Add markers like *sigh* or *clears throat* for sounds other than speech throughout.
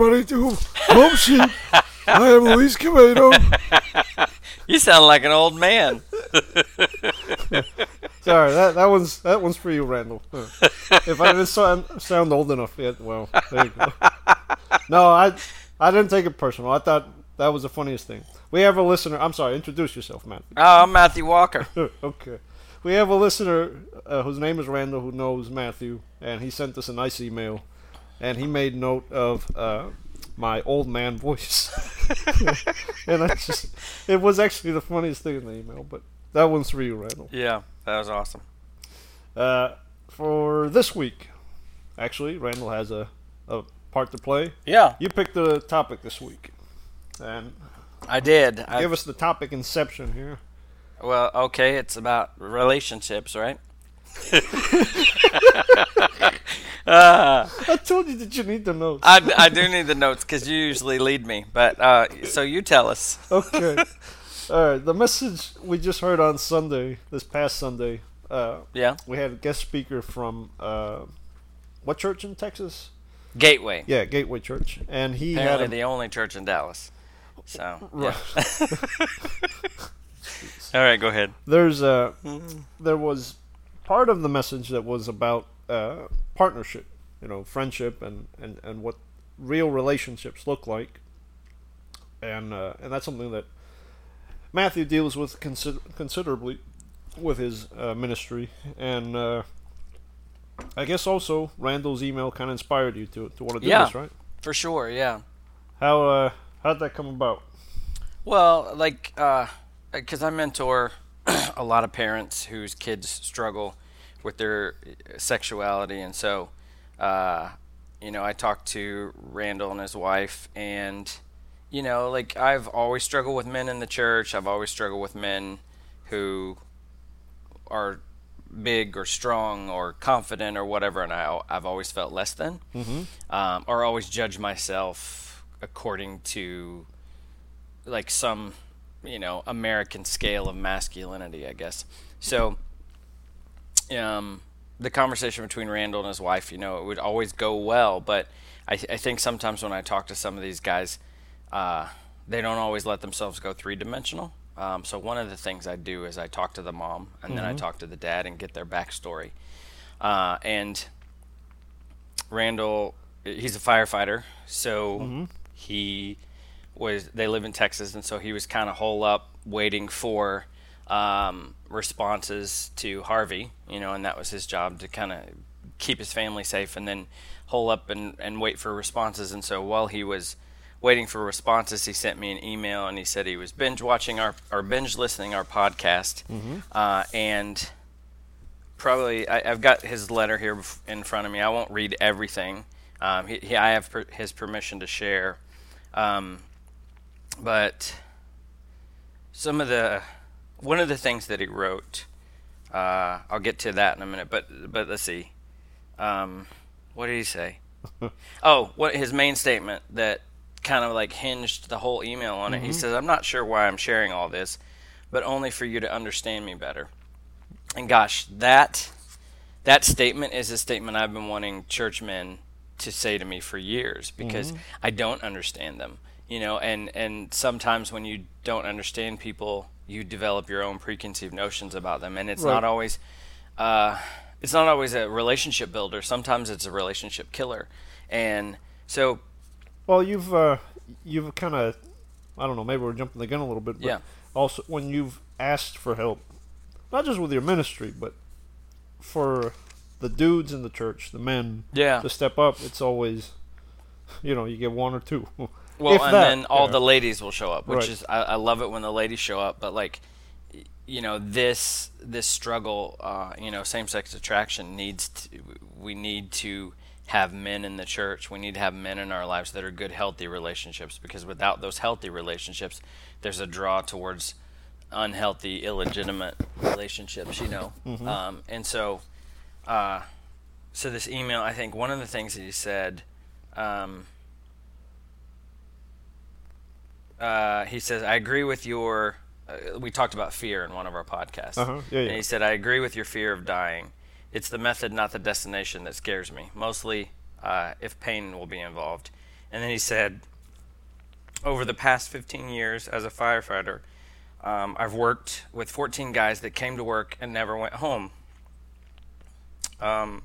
Everybody to Home Sheet. I am Luis Camedo. You sound like an old man. *laughs* Sorry, that that one's that one's for you, Randall. If I didn't sound, sound old enough yet, well, there you go. No, I I didn't take it personal. I thought that was the funniest thing. We have a listener. I'm sorry. Introduce yourself, man. Oh, I'm Matthew Walker. *laughs* okay. We have a listener uh, whose name is Randall who knows Matthew, and he sent us a nice email, and he made note of uh, my old man voice, *laughs* and I just it was actually the funniest thing in the email. But that one's for you, Randall. Yeah, that was awesome. Uh, for this week, actually, Randall has a, a part to play. Yeah, You picked the topic this week, and I did. I, give us the topic inception here. well, okay, it's about relationships, right? *laughs* *laughs* uh, *laughs* I told you that you need the notes. I, I do need the notes because you usually lead me. But uh, so you tell us. *laughs* okay. All right. The message we just heard on Sunday, this past Sunday, uh, Yeah, we had a guest speaker from uh, what church in Texas? Gateway. Yeah, Gateway Church, and he Apparently, had a, the only church in Dallas. So, Right. yeah. *laughs* all right, go ahead. there's a there was part of the message that was about uh, partnership, you know, friendship, and, and, and what real relationships look like, and uh, and that's something that Matthew deals with consider- considerably with his uh, ministry, and uh, I guess also Randall's email kind of inspired you to to want to do Yeah. this, right? For sure, yeah. How uh, how'd that come about? Well, like, because I mentor *clears throat* a lot of parents whose kids struggle with their sexuality, and so, uh, you know, I talked to Randall and his wife, and you know, like I've always struggled with men in the church. I've always struggled with men who are big or strong or confident or whatever, and I, I've always felt less than, um, or always judge myself according to like some you know American scale of masculinity, I guess. So, um, the conversation between Randall and his wife, you know, it would always go well, but I, I think sometimes when I talk to some of these guys, uh, they don't always let themselves go three dimensional. Um, so one of the things I do is I talk to the mom and then I talk to the dad and get their backstory. Uh, and Randall, he's a firefighter, so he was. They live in Texas, and so he was kind of hole up, waiting for um, responses to Harvey. You know, and that was his job to kind of keep his family safe, and then hole up and, and wait for responses. And so while he was waiting for responses, he sent me an email, and he said he was binge watching our or binge listening our podcast, uh, and probably I, I've got his letter here in front of me. I won't read everything. Um, he, he, I have per, his permission to share, um, but some of the one of the things that he wrote. Uh, I'll get to that in a minute, but but let's see. Um, what did he say? *laughs* oh, what his main statement that kind of like hinged the whole email on it. He says, "I'm not sure why I'm sharing all this, but only for you to understand me better." And gosh, that that statement is a statement I've been wanting churchmen to say to me for years because I don't understand them. You know, and and sometimes when you don't understand people, you develop your own preconceived notions about them, and it's Right. not always uh, it's not always a relationship builder. Sometimes it's a relationship killer. And so, Well, you've uh, you've kind of, I don't know, maybe we're jumping the gun a little bit, but Yeah. also when you've asked for help, not just with your ministry, but for the dudes in the church, the men, Yeah. to step up, it's always, you know, you get one or two. *laughs* well, If and that, then all yeah. the ladies will show up, which Right. is I, I love it when the ladies show up. But like, you know, this this struggle, uh, you know, same sex attraction needs to, we need to have men in the church. We need to have men in our lives that are good, healthy relationships. Because without those healthy relationships, there's a draw towards unhealthy, illegitimate relationships. You know, um, and so. Uh, so this email, I think one of the things that he said, um, uh, he says, I agree with your. Uh, we talked about fear in one of our podcasts, Uh-huh. Yeah, and he said, I agree with your fear of dying. It's the method, not the destination, that scares me. Mostly, uh, if pain will be involved. And then he said, over the past 15 years as a firefighter, um, I've worked with 14 guys that came to work and never went home. Um,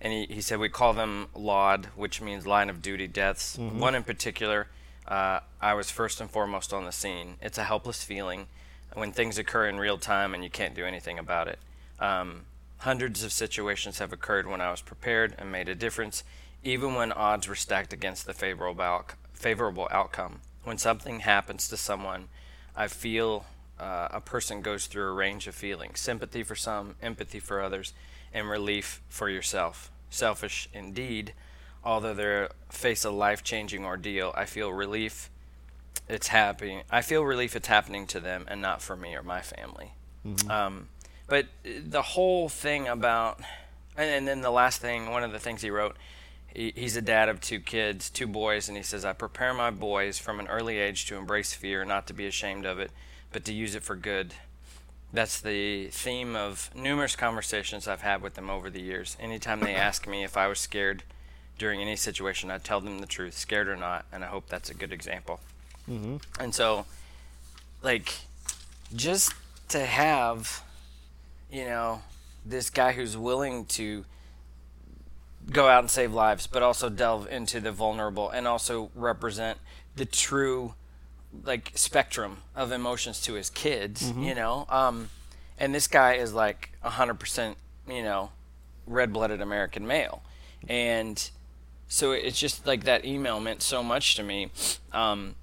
and he, he said we call them LOD, which means line of duty deaths. Mm-hmm. One in particular, uh, I was first and foremost on the scene. It's a helpless feeling when things occur in real time and you can't do anything about it. Um, hundreds of situations have occurred when I was prepared and made a difference, even when odds were stacked against the favorable, favorable outcome. When something happens to someone, I feel uh, a person goes through a range of feelings sympathy for some, empathy for others, and relief for yourself. Selfish indeed, although they face a life changing ordeal, I feel relief it's happening. I feel relief it's happening to them and not for me or my family. Mm-hmm. Um, but the whole thing about, and, and, then the last thing, one of the things he wrote, he, he's a dad of two kids, two boys, and he says, I prepare my boys from an early age to embrace fear, not to be ashamed of it, but to use it for good. That's the theme of numerous conversations I've had with them over the years. Anytime they *clears throat* ask me if I was scared during any situation, I tell them the truth, scared or not, and I hope that's a good example. Mm-hmm. And so, like, just to have, you know, this guy who's willing to go out and save lives, but also delve into the vulnerable and also represent the true, like, spectrum of emotions to his kids, mm-hmm. you know? Um, and this guy is like 100%, you know, red blooded American male. And so it's just like that email meant so much to me. Um,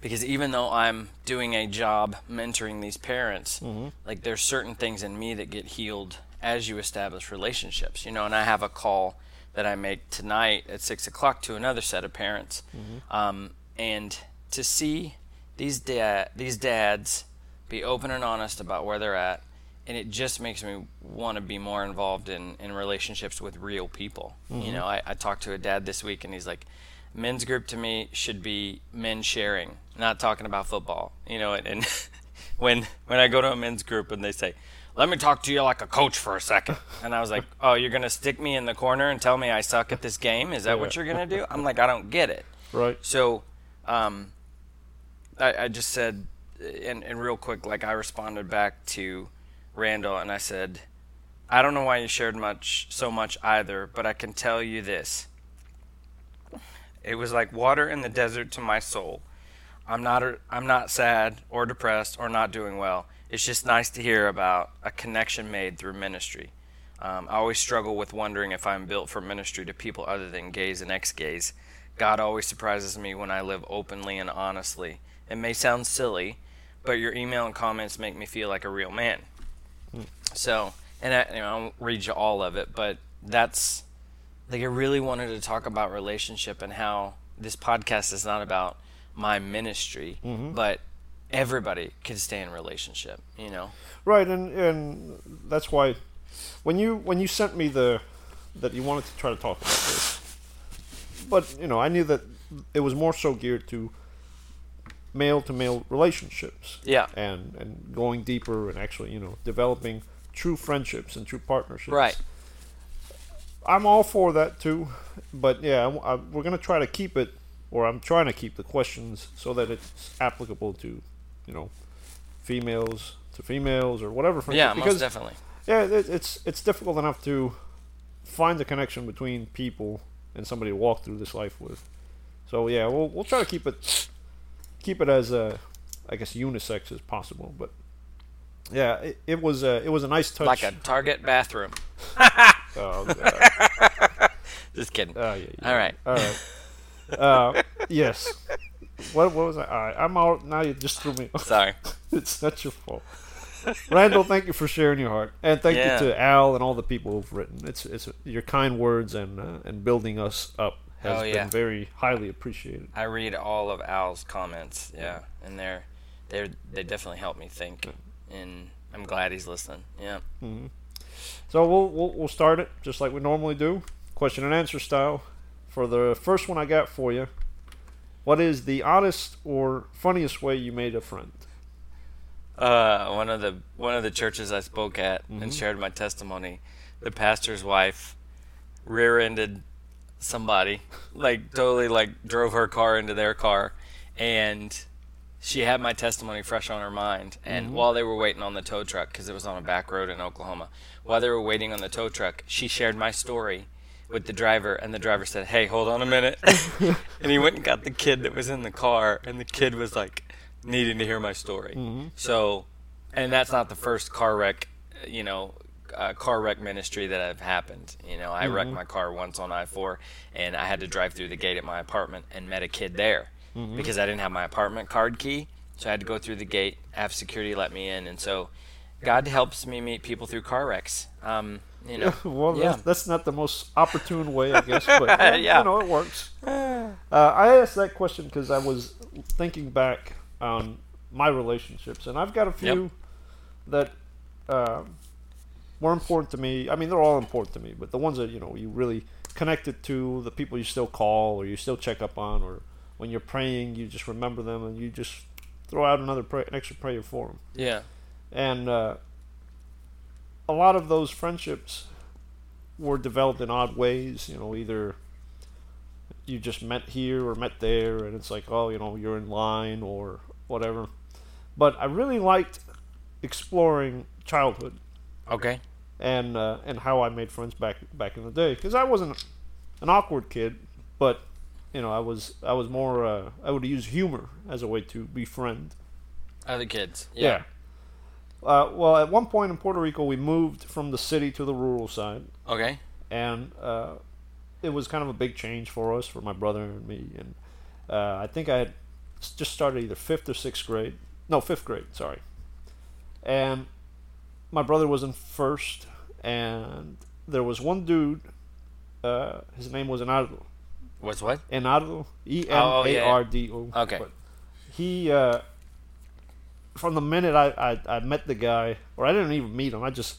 because even though I'm doing a job mentoring these parents, mm-hmm. like there's certain things in me that get healed as you establish relationships, you know. And I have a call that I make tonight at six o'clock to another set of parents, mm-hmm. um, and to see these dad these dads be open and honest about where they're at, and it just makes me want to be more involved in in relationships with real people. Mm-hmm. You know, I, I talked to a dad this week, and he's like men's group to me should be men sharing, not talking about football. You know, and, and *laughs* when when I go to a men's group and they say, "Let me talk to you like a coach for a second. and I was like, *laughs* "Oh, you're gonna stick me in the corner and tell me I suck at this game? Is that what you're gonna do?" I'm like, I don't get it. Right. So, um, I, I just said, and, and real quick, like I responded back to Randall and I said, I don't know why you shared much so much either, but I can tell you this it was like water in the desert to my soul. I'm not I'm not sad or depressed or not doing well. It's just nice to hear about a connection made through ministry. Um, I always struggle with wondering if I'm built for ministry to people other than gays and ex-gays. God always surprises me when I live openly and honestly. It may sound silly, but your email and comments make me feel like a real man. Mm. So, and I, you know, I won't read you all of it, but that's like I really wanted to talk about relationship and how this podcast is not about my ministry, mm-hmm. but everybody can stay in relationship, you know. Right, and and that's why when you when you sent me the that you wanted to try to talk about this, but you know I knew that it was more so geared to male to male relationships. Yeah. And and going deeper and actually you know developing true friendships and true partnerships. Right. I'm all for that too, but yeah, I, I, we're gonna try to keep it, or I'm trying to keep the questions so that it's applicable to, you know, females to females or whatever. Yeah, because, most definitely. Yeah, it, it's it's difficult enough to find the connection between people and somebody to walk through this life with. So yeah, we'll we'll try to keep it keep it as uh, I guess unisex as possible, but yeah, it, it was a, it was a nice touch. Like a Target bathroom. *laughs* oh god. *laughs* Just kidding. Oh, yeah, yeah. All right. All right. Uh, yes. What, what was I? All right. I'm out now. You just threw me. Sorry. *laughs* it's not your fault. Randall, thank you for sharing your heart, and thank yeah. you to Al and all the people who've written. It's it's your kind words and uh, and building us up has oh, yeah. been very highly appreciated. I read all of Al's comments, yeah, and they're they they definitely help me think and I'm glad he's listening. Yeah. Mm-hmm. So we'll, we'll we'll start it just like we normally do, question and answer style. For the first one I got for you, what is the oddest or funniest way you made a friend? Uh, one of the one of the churches I spoke at mm-hmm. and shared my testimony, the pastor's wife rear-ended somebody, like totally like drove her car into their car, and she had my testimony fresh on her mind. And mm-hmm. while they were waiting on the tow truck, because it was on a back road in Oklahoma, while they were waiting on the tow truck, she shared my story with the driver, and the driver said, "Hey, hold on a minute," *laughs* and he went and got the kid that was in the car, and the kid was like needing to hear my story. Mm-hmm. So, and that's not the first car wreck, you know, uh, car wreck ministry that have happened. You know, I wrecked my car once on I four, and I had to drive through the gate at my apartment and met a kid there because I didn't have my apartment card key, so I had to go through the gate, have security let me in, and so God helps me meet people through car wrecks. Um, you know, *laughs* well, yeah. that's, that's not the most opportune way, I guess, but uh, *laughs* Yeah. you know, it works. *sighs* Uh, I asked that question because I was thinking back on my relationships, and I've got a few that um, were important to me. I mean, they're all important to me, but the ones that you know you really connected to, the people you still call or you still check up on, or when you're praying, you just remember them and you just throw out another pray- an extra prayer for them yeah, and uh, a lot of those friendships were developed in odd ways. You know, either you just met here or met there, and it's like, oh, you know, you're in line or whatever. But I really liked exploring childhood okay, and uh, and how I made friends back back in the day because I wasn't an awkward kid, but you know, I was I was more uh, I would use humor as a way to befriend. other kids, Yeah. Uh, well, at one point in Puerto Rico, we moved from the city to the rural side, okay, and uh, it was kind of a big change for us, for my brother and me. And uh, I think I had just started either fifth or sixth grade. No, fifth grade. Sorry. And my brother was in first, and there was one dude. Uh, his name was Enardo. what's what? Enardo. E N Oh, yeah, R D O. Okay. But he, uh, from the minute I, I, I met the guy, or I didn't even meet him, I just,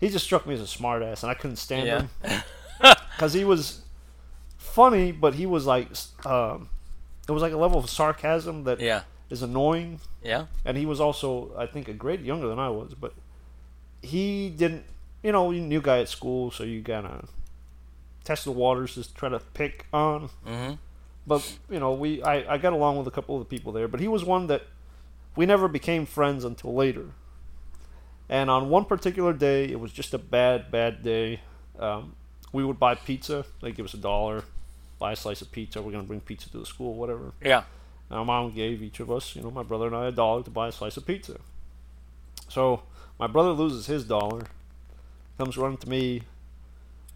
he just struck me as a smartass, and I couldn't stand Yeah. him *laughs* because he was funny, but he was like, um, it was like a level of sarcasm that Yeah, is annoying, yeah, and he was also, I think, a grade younger than I was, but he didn't, you know, you new guy at school, so you gotta test the waters, just try to pick on. Mm-hmm. but you know we I, I got along with a couple of the people there but he was one that we never became friends until later. And on one particular day it was just a bad bad day. Um, we would buy pizza. They give us a dollar. Buy a slice of pizza. We're to bring pizza to the school whatever. Yeah, and our mom gave each of us you know my brother and i a dollar to buy a slice of pizza. So my brother loses his dollar comes running to me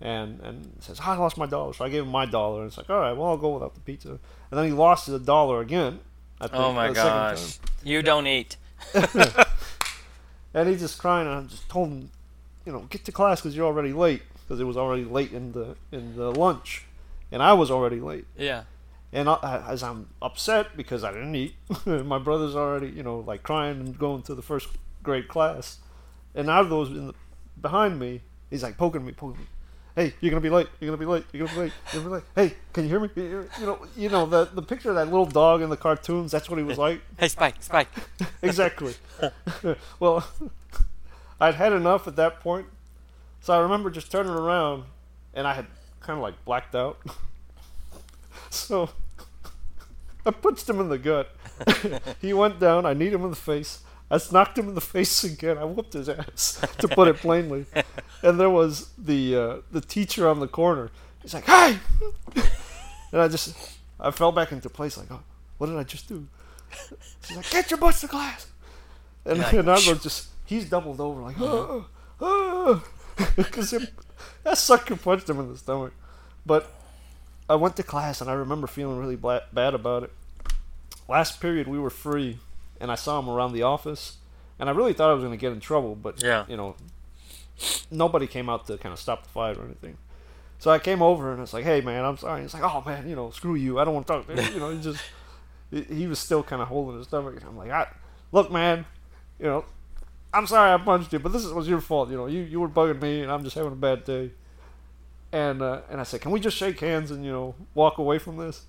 and and says, "I lost my dollar." So I gave him my dollar, and it's like, "All right, well, I'll go without the pizza." And then he lost the dollar again. Think, Oh my the gosh, you don't eat. *laughs* And he's just crying, and I just told him, you know, get to class because you're already late because it was already late in the in the lunch, and I was already late. Yeah, And I, as I'm upset because I didn't eat, *laughs* my brother's already, you know, like crying and going to the first grade class. And out of those in the, behind me, he's like poking me, poking me. Hey, you're gonna be late. You're gonna be late. You're gonna be late. You're gonna be late. Hey, can you hear me? You know, you know the the picture of that little dog in the cartoons. That's what he was like. hey Spike, Spike. *laughs* exactly. *laughs* well, *laughs* I'd had enough at that point, so I remember just turning around, and I had kind of like blacked out. so I punched him in the gut. he went down. I kneed him in the face. I knocked him in the *laughs* face again. I whooped his ass, to put it plainly. And there was the uh, the teacher on the corner. He's like, "Hey!" *laughs* and I just I fell back into place. Like, oh, what did I just do? She's like, "Get your butts to class." And like, and I was just he's doubled over like, *laughs* oh, oh, because that sucker punched him in the stomach. But I went to class and I remember feeling really bla- bad about it. Last period we were free, and I saw him around the office, and I really thought I was going to get in trouble, but Yeah. you know, nobody came out to kind of stop the fight or anything. So I came over and it's like, "Hey, man, I'm sorry." He's like, "Oh, man, you know, screw you. I don't want to talk." to you." Know, he just he- he was still kind of holding his stomach. I'm like, I, "Look, man, you know, I'm sorry I punched you, but this was your fault. You know, you you were bugging me, and I'm just having a bad day." And uh, and I said, "Can we just shake hands and you know walk away from this?"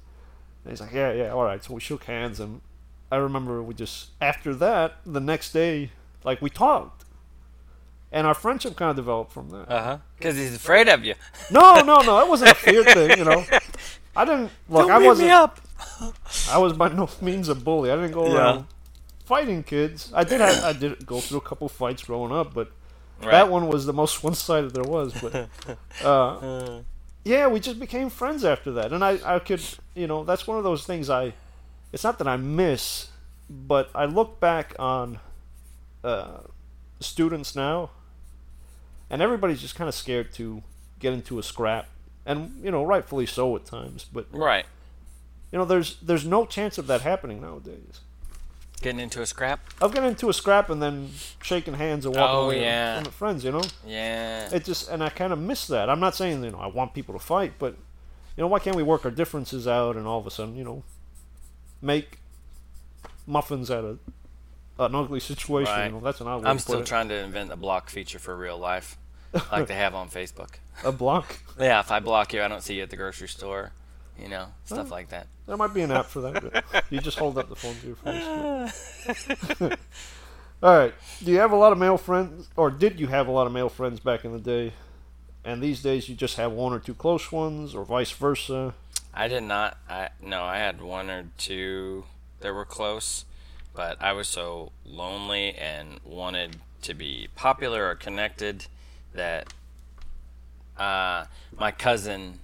And he's like, "Yeah, yeah, all right." So we shook hands, and I remember we just after that the next day, like we talked, and our friendship kind of developed from that. Uh huh. Because he's afraid of you. *laughs* No, no, no. It wasn't a fear thing, you know. I didn't look. Don't I wasn't. me up. I was by no means a bully. I didn't go Yeah. around fighting kids. I did. Have, I did go through a couple fights growing up, but Right. that one was the most *laughs* one-sided there was. But *laughs* uh, yeah, we just became friends after that, and I, I could, you know, that's one of those things I. It's not that I miss, but I look back on uh, students now, and everybody's just kind of scared to get into a scrap, and you know, rightfully so at times. But Right. you know, there's there's no chance of that happening nowadays. Getting into a scrap. Of getting into a scrap and then shaking hands and walking Oh, away yeah. from the friends, you know. Yeah. It just and I kind of miss that. I'm not saying you know I want people to fight, but you know why can't we work our differences out and all of a sudden you know make muffins out of an ugly situation? Right. That's an way I'm still trying to invent a block feature for real life, like they have on Facebook. *laughs* a block. Yeah, if I block you, I don't see you at the grocery store. You know, stuff Oh. like that. There might be an app for that. but you just hold up the phone to your face. *laughs* All right. Do you have a lot of male friends, or did you have a lot of male friends back in the day? And these days, you just have one or two close ones, or vice versa. I did not. I no, I had one or two that were close, but I was so lonely and wanted to be popular or connected that uh, my cousin,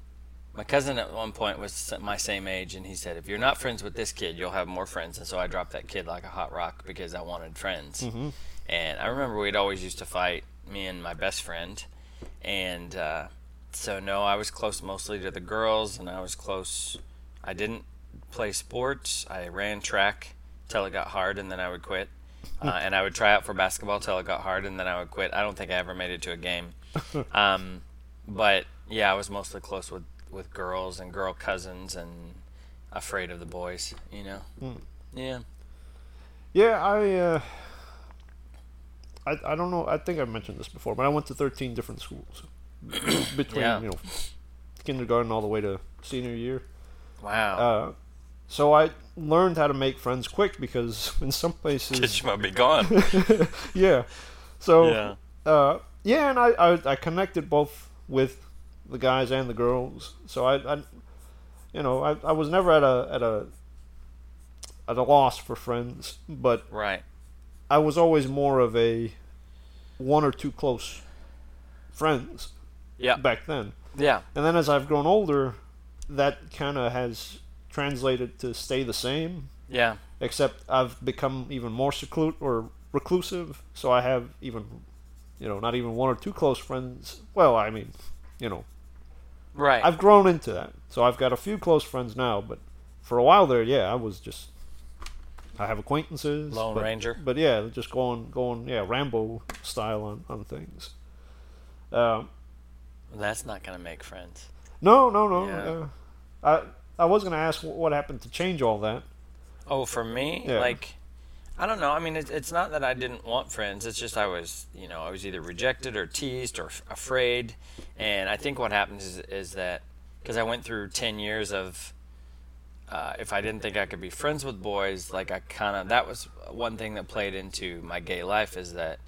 my cousin at one point was my same age, and he said, "If you're not friends with this kid, you'll have more friends." And so I dropped that kid like a hot rock because I wanted friends. Mhm. And I remember we'd always used to fight, me and my best friend, and uh, so no, I was close mostly to the girls, and I was close. I didn't play sports. I ran track till it got hard, and then I would quit. Uh, and I would try out for basketball till it got hard, and then I would quit. I don't think I ever made it to a game. *laughs* Um, but yeah, I was mostly close with with girls and girl cousins, and afraid of the boys. You know. Mm. Yeah. Yeah, I, uh, I, I don't know. I think I mentioned this before, but I went to 13 different schools *coughs* between Yeah. you know kindergarten all the way to senior year. Wow. Uh, so I learned how to make friends quick because *laughs* in some places, Kids might be gone. *laughs* yeah. So yeah. uh, yeah, and I, I I connected both with the guys and the girls. So I, I you know, I, I was never at a at a at a loss for friends, but Right. I was always more of a one or two close friends Yeah. back then. Yeah. And then as I've grown older, that kind of has translated to stay the same, Yeah. except I've become even more secluded or reclusive, so I have even you know, not even one or two close friends. Well, I mean, you know, Right. I've grown into that. So I've got a few close friends now, but for a while there, yeah, I was just I have acquaintances. Lone but, Ranger. But yeah, just going going yeah, Rambo style on, on things. Um That's not gonna make friends. no, no, no. Yeah. Uh, I I was going to ask what happened to change all that. Oh, for me, Yeah. like, I don't know. I mean, it's it's not that I didn't want friends. It's just I was, you know, I was either rejected or teased or f- afraid. And I think what happens is, is that because I went through ten years of, uh, if I didn't think I could be friends with boys, like I kind of that was one thing that played into my gay life is that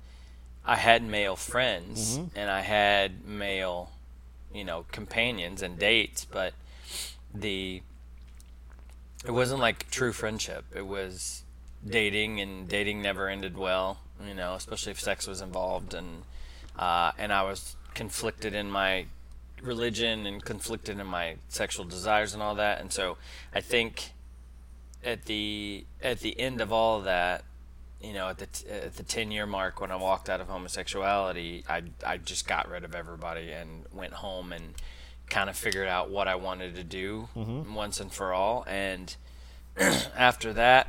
I had male friends and I had male, you know, companions and dates, but the it wasn't like true friendship. It was dating, and dating never ended well. You know, especially if sex was involved, and uh, and I was conflicted in my religion and conflicted in my sexual desires and all that. And so I think at the at the end of all of that, you know, at the t- at the ten year mark when I walked out of homosexuality, I I just got rid of everybody and went home and kind of figured out what I wanted to do mm-hmm. once and for all. And *clears throat* after that,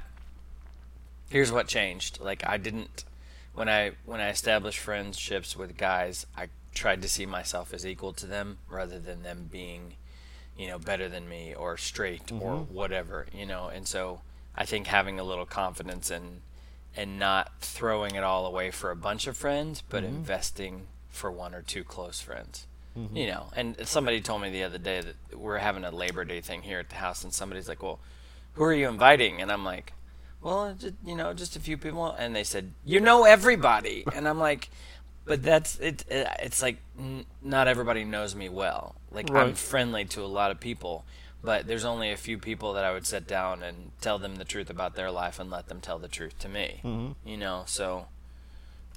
here's what changed. Like I didn't when I when I established friendships with guys, I tried to see myself as equal to them rather than them being, you know, better than me or straight or mm-hmm. whatever, you know. And so I think having a little confidence and and not throwing it all away for a bunch of friends, but mm-hmm. investing for one or two close friends. Mm-hmm. You know, and somebody told me the other day that we're having a Labor Day thing here at the house, and somebody's like, "Well, who are you inviting?" And I'm like, "Well, just, you know, just a few people." And they said, "You know everybody," *laughs* and I'm like, but that's it. it it's like n- not everybody knows me well. Like I'm friendly to a lot of people, but there's only a few people that I would sit down and tell them the truth about their life and let them tell the truth to me. Mhm. You know, so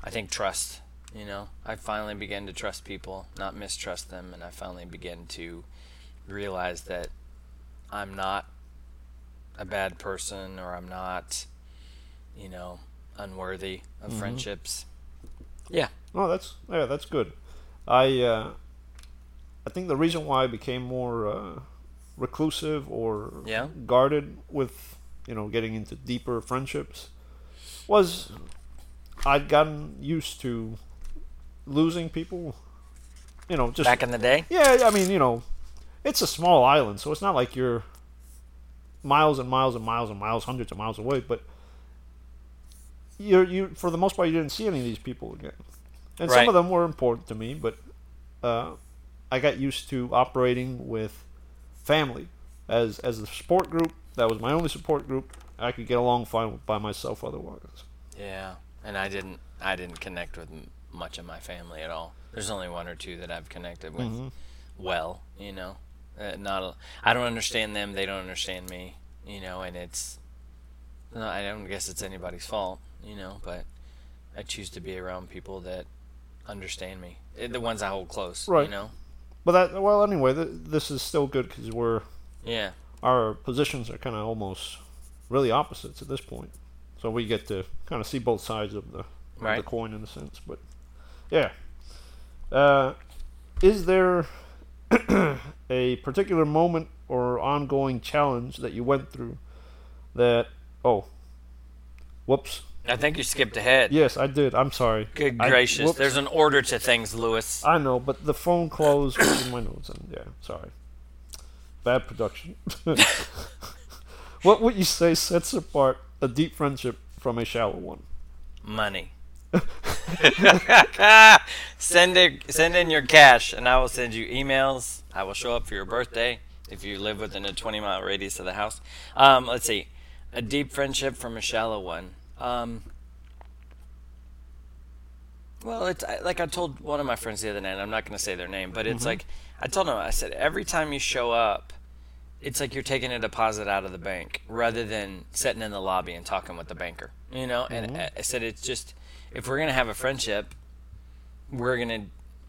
I think trust. You know, I finally began to trust people, not mistrust them, and I finally began to realize that I'm not a bad person or I'm not, you know, unworthy of Mhm. friendships. Yeah. No, that's yeah, that's good. I uh, I think the reason why I became more uh, reclusive or Yeah. guarded with you know getting into deeper friendships was I'd gotten used to losing people. You know, just Back in the day? yeah. I mean, you know, it's a small island, so it's not like you're miles and miles and miles and miles, hundreds of miles away. But you you for the most part you didn't see any of these people again, and some of them were important to me. But uh, I got used to operating with family as as a support group. That was my only support group. I could get along fine by myself otherwise. Yeah. And I didn't I didn't connect with much of my family at all. There's only one or two that I've connected with Mhm. well, you know. Uh, not a, I don't understand them, they don't understand me, you know, and it's no, I don't guess it's anybody's fault, you know, but I choose to be around people that understand me. Eh, The ones I hold close, Right. you know. But that well, anyway, th- this is still good because we're Yeah. our positions are kind of almost really opposites at this point. So we get to kind of see both sides of the, of the Right. coin in a sense. But yeah, uh, is there *clears throat* a particular moment or ongoing challenge that you went through that? Oh, whoops. I think you skipped ahead. Yes, I did. I'm sorry. Good gracious. whoops. There's an order to things, Lewis. I know, but the phone closed *coughs* in my notes, and yeah, sorry. Bad production. *laughs* what would you say sets apart a deep friendship from a shallow one? Money. *laughs* *laughs* send it, send in your cash, and I will send you emails. I will show up for your birthday if you live within a 20 mile radius of the house. Um, let's see, a deep friendship from a shallow one. Um, well, it's like I told one of my friends the other night. I'm not going to say their name, but it's like I told him. I said every time you show up, it's like you're taking a deposit out of the bank rather than sitting in the lobby and talking with the banker. You know, and I- said it's just if we're gonna have a friendship, we're gonna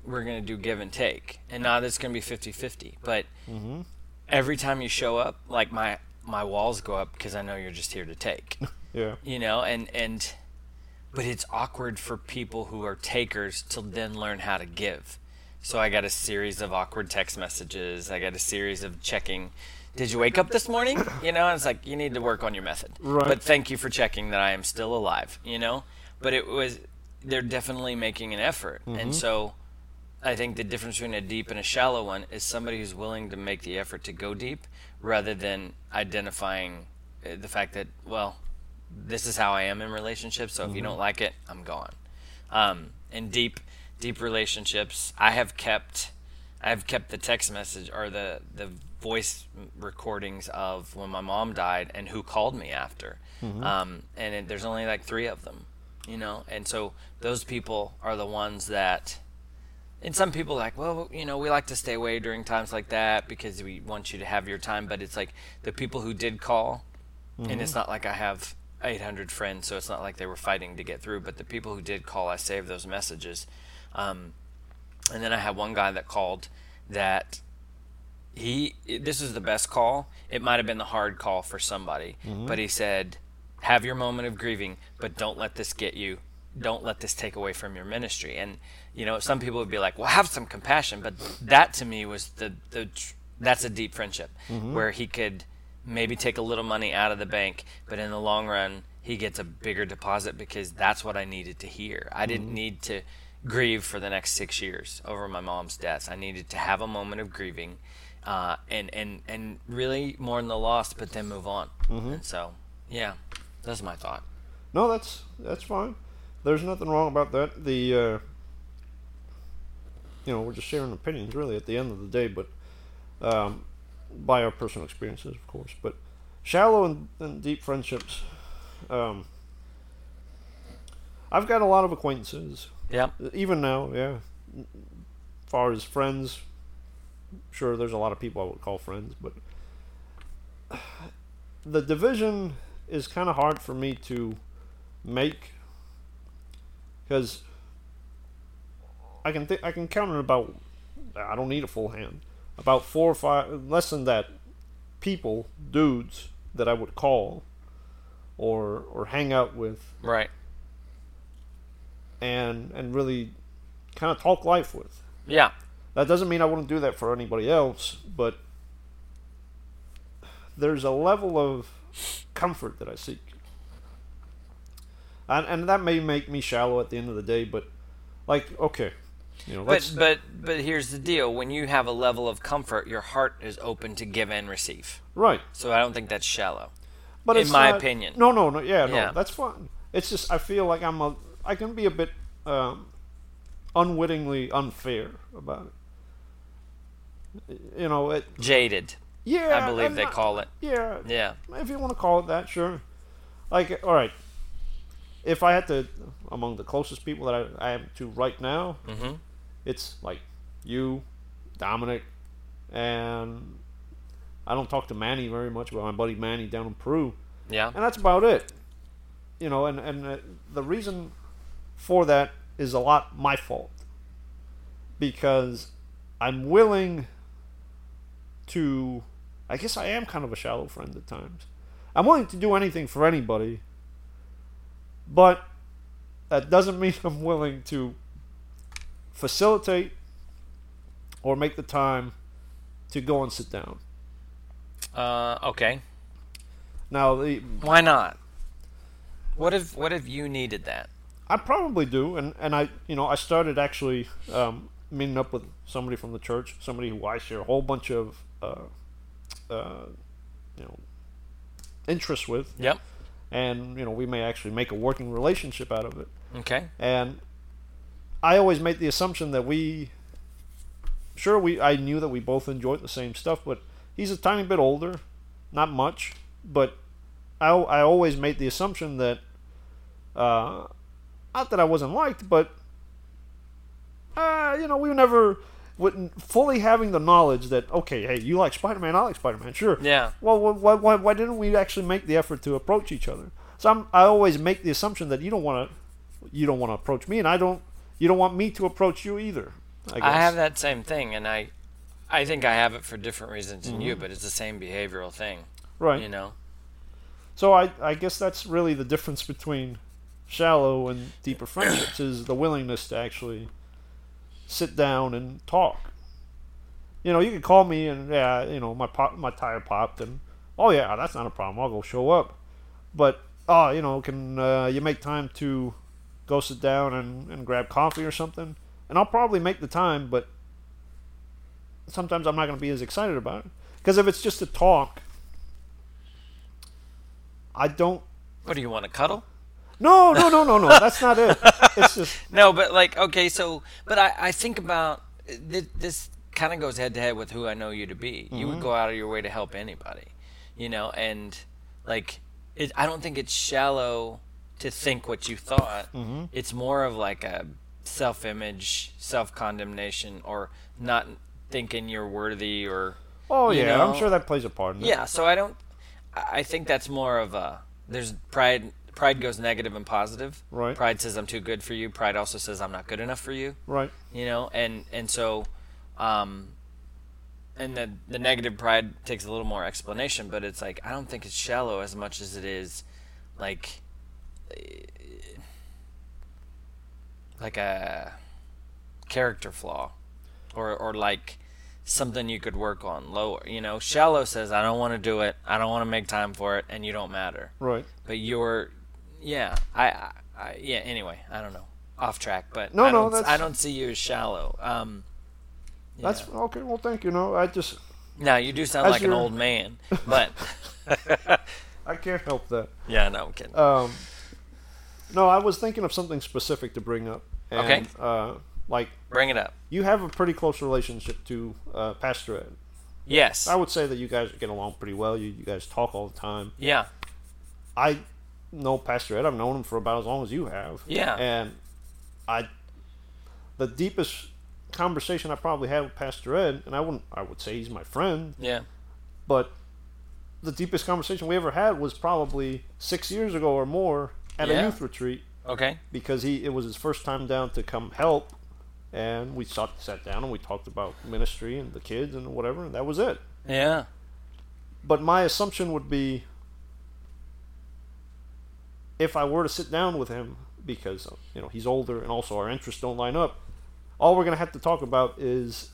we're gonna do give and take, and not it's gonna be 50-50. But Mm-hmm. every time you show up, like my my walls go up because I know you're just here to take. *laughs* Yeah. you know, and and but it's awkward for people who are takers to then learn how to give. So I got a series of awkward text messages. I got a series of checking. Did you wake up this morning? You know, and it's like you need to work on your method. Right. But thank you for checking that I am still alive. You know, but it was they're definitely making an effort, and so I think the difference between a deep and a shallow one is somebody who's willing to make the effort to go deep rather than identifying uh, the fact that well this is how I am in relationships. So if you don't like it, I'm gone. Um, and deep, deep relationships, I have kept, I have kept the text message or the the voice recordings of when my mom died and who called me after. Um, and it, there's only like three of them, you know. And so those people are the ones that. And some people are like, well, you know, we like to stay away during times like that because we want you to have your time. But it's like the people who did call, and it's not like I have 800 friends, so it's not like they were fighting to get through. But the people who did call, I saved those messages. Um, and then I had one guy that called that he this is the best call. It might have been the hard call for somebody, but he said, "Have your moment of grieving, but don't let this get you. Don't let this take away from your ministry." And you know, some people would be like, "Well, have some compassion," but that to me was the the that's a deep friendship where he could maybe take a little money out of the bank, but in the long run, he gets a bigger deposit because that's what I needed to hear. I didn't need to grieve for the next six years over my mom's death. I needed to have a moment of grieving, uh, and and and really mourn the loss, but then move on. And so, yeah, that's my thought. No, that's that's fine. There's nothing wrong about that. The uh, you know we're just sharing opinions really at the end of the day, but um, by our personal experiences, of course. But shallow and, and deep friendships. Um, I've got a lot of acquaintances Yeah. Even now, yeah. As far as friends, sure, there's a lot of people I would call friends, but the division is kind of hard for me to make because I can th- I can count on about I don't need a full hand about four or five less than that people dudes that I would call or or hang out with Right. and and really kind of talk life with. Yeah. That doesn't mean I wouldn't do that for anybody else, but there's a level of comfort that I seek. And, and that may make me shallow at the end of the day, but like, okay, you know, But but but here's the deal: when you have a level of comfort, your heart is open to give and receive. right. So I don't think that's shallow. But In my not- opinion. No, no, no. Yeah, no. Yeah. That's fine. It's just I feel like I'm a I can be a bit um, unwittingly unfair about it. You know, it. Jaded, Yeah, I believe they I- call it. Yeah, Yeah. if you want to call it that, sure. Like, all right. If I had to, among the closest people that I, I am to right now, Mm-hmm. It's like you, Dominic, and I don't talk to Manny very much, but my buddy Manny down in Peru, Yeah. and that's about it. You know, and and uh, the reason for that is a lot my fault because I'm willing to. I guess I am kind of a shallow friend at times. I'm willing to do anything for anybody, but that doesn't *laughs* mean I'm willing to facilitate or make the time to go and sit down. Uh, okay. Now, the, Why not? What if what if you needed that? I probably do, and and I you know I started actually um, meeting up with somebody from the church, somebody who I share a whole bunch of uh, uh, you know interests with, Yep. and you know we may actually make a working relationship out of it. Okay. And I always made the assumption that we, sure, we I knew that we both enjoyed the same stuff, but he's a tiny bit older, not much, but I I always made the assumption that, uh, not that I wasn't liked, but, uh, you know, we were never. Fully having the knowledge that okay, hey, you like Spider Man, I like Spider Man, sure. Yeah. Well, why, why, why didn't we actually make the effort to approach each other? So I'm, I always make the assumption that you don't want to, you don't want to approach me, and I don't, you don't want me to approach you either. I, guess. I have that same thing, and I, I think I have it for different reasons than you, but it's the same behavioral thing. right. You know. So I, I guess that's really the difference between shallow and deeper friendships is the willingness to actually sit down and talk. You know, you could call me and yeah, you know, my pop, my tire popped, and oh yeah, that's not a problem. I'll go show up. But oh, you know, can uh, you make time to go sit down and, and grab coffee or something? And I'll probably make the time, but sometimes I'm not going to be as excited about it because if it's just a talk, I don't What do you want to cuddle? no, no, no, no, no. That's not it. *laughs* It's just No, but like okay, so but I I think about th- this kind of goes head to head with who I know you to be. You would mm-hmm. go out of your way to help anybody, you know, and like it, I don't think it's shallow to think what you thought. It's more of like a self-image, self-condemnation, or not thinking you're worthy, or oh You yeah, know? I'm sure that plays a part in it. yeah. So I don't. I think that's more of a there's pride. Pride goes negative and positive. Right. Pride says I'm too good for you. Pride also says I'm not good enough for you Right. you know and and so um and the the negative pride takes a little more explanation but it's like i don't think it's shallow as much as it is like like a character flaw or or like something you could work on lower you know shallow says i don't want to do it i don't want to make time for it and you don't matter Right. but you're yeah I, I, I yeah anyway i don't know off track but No, I, no, don't, that's- I don't see you as shallow um yeah. That's okay. Well, thank you. No, I just now you do sound like an old man but *laughs* I can't help that. yeah no i'm kidding Um, no, I was thinking of something specific to bring up. And, Okay. Uh, like bring it up you have a pretty close relationship to uh, Pastor Ed. yes I would say that you guys get along pretty well. You you guys talk all the time. yeah I know Pastor Ed. I've known him for about as long as you have. Yeah. And I the deepest conversation I probably had with Pastor Ed, and I wouldn't, I would say he's my friend, Yeah. but the deepest conversation we ever had was probably six years ago or more at Yeah. a youth retreat Okay. because he it was his first time down to come help, and we sat sat down and we talked about ministry and the kids and whatever, and that was it. Yeah. But my assumption would be if I were to sit down with him because you know he's older and also our interests don't line up, all we're gonna have to talk about is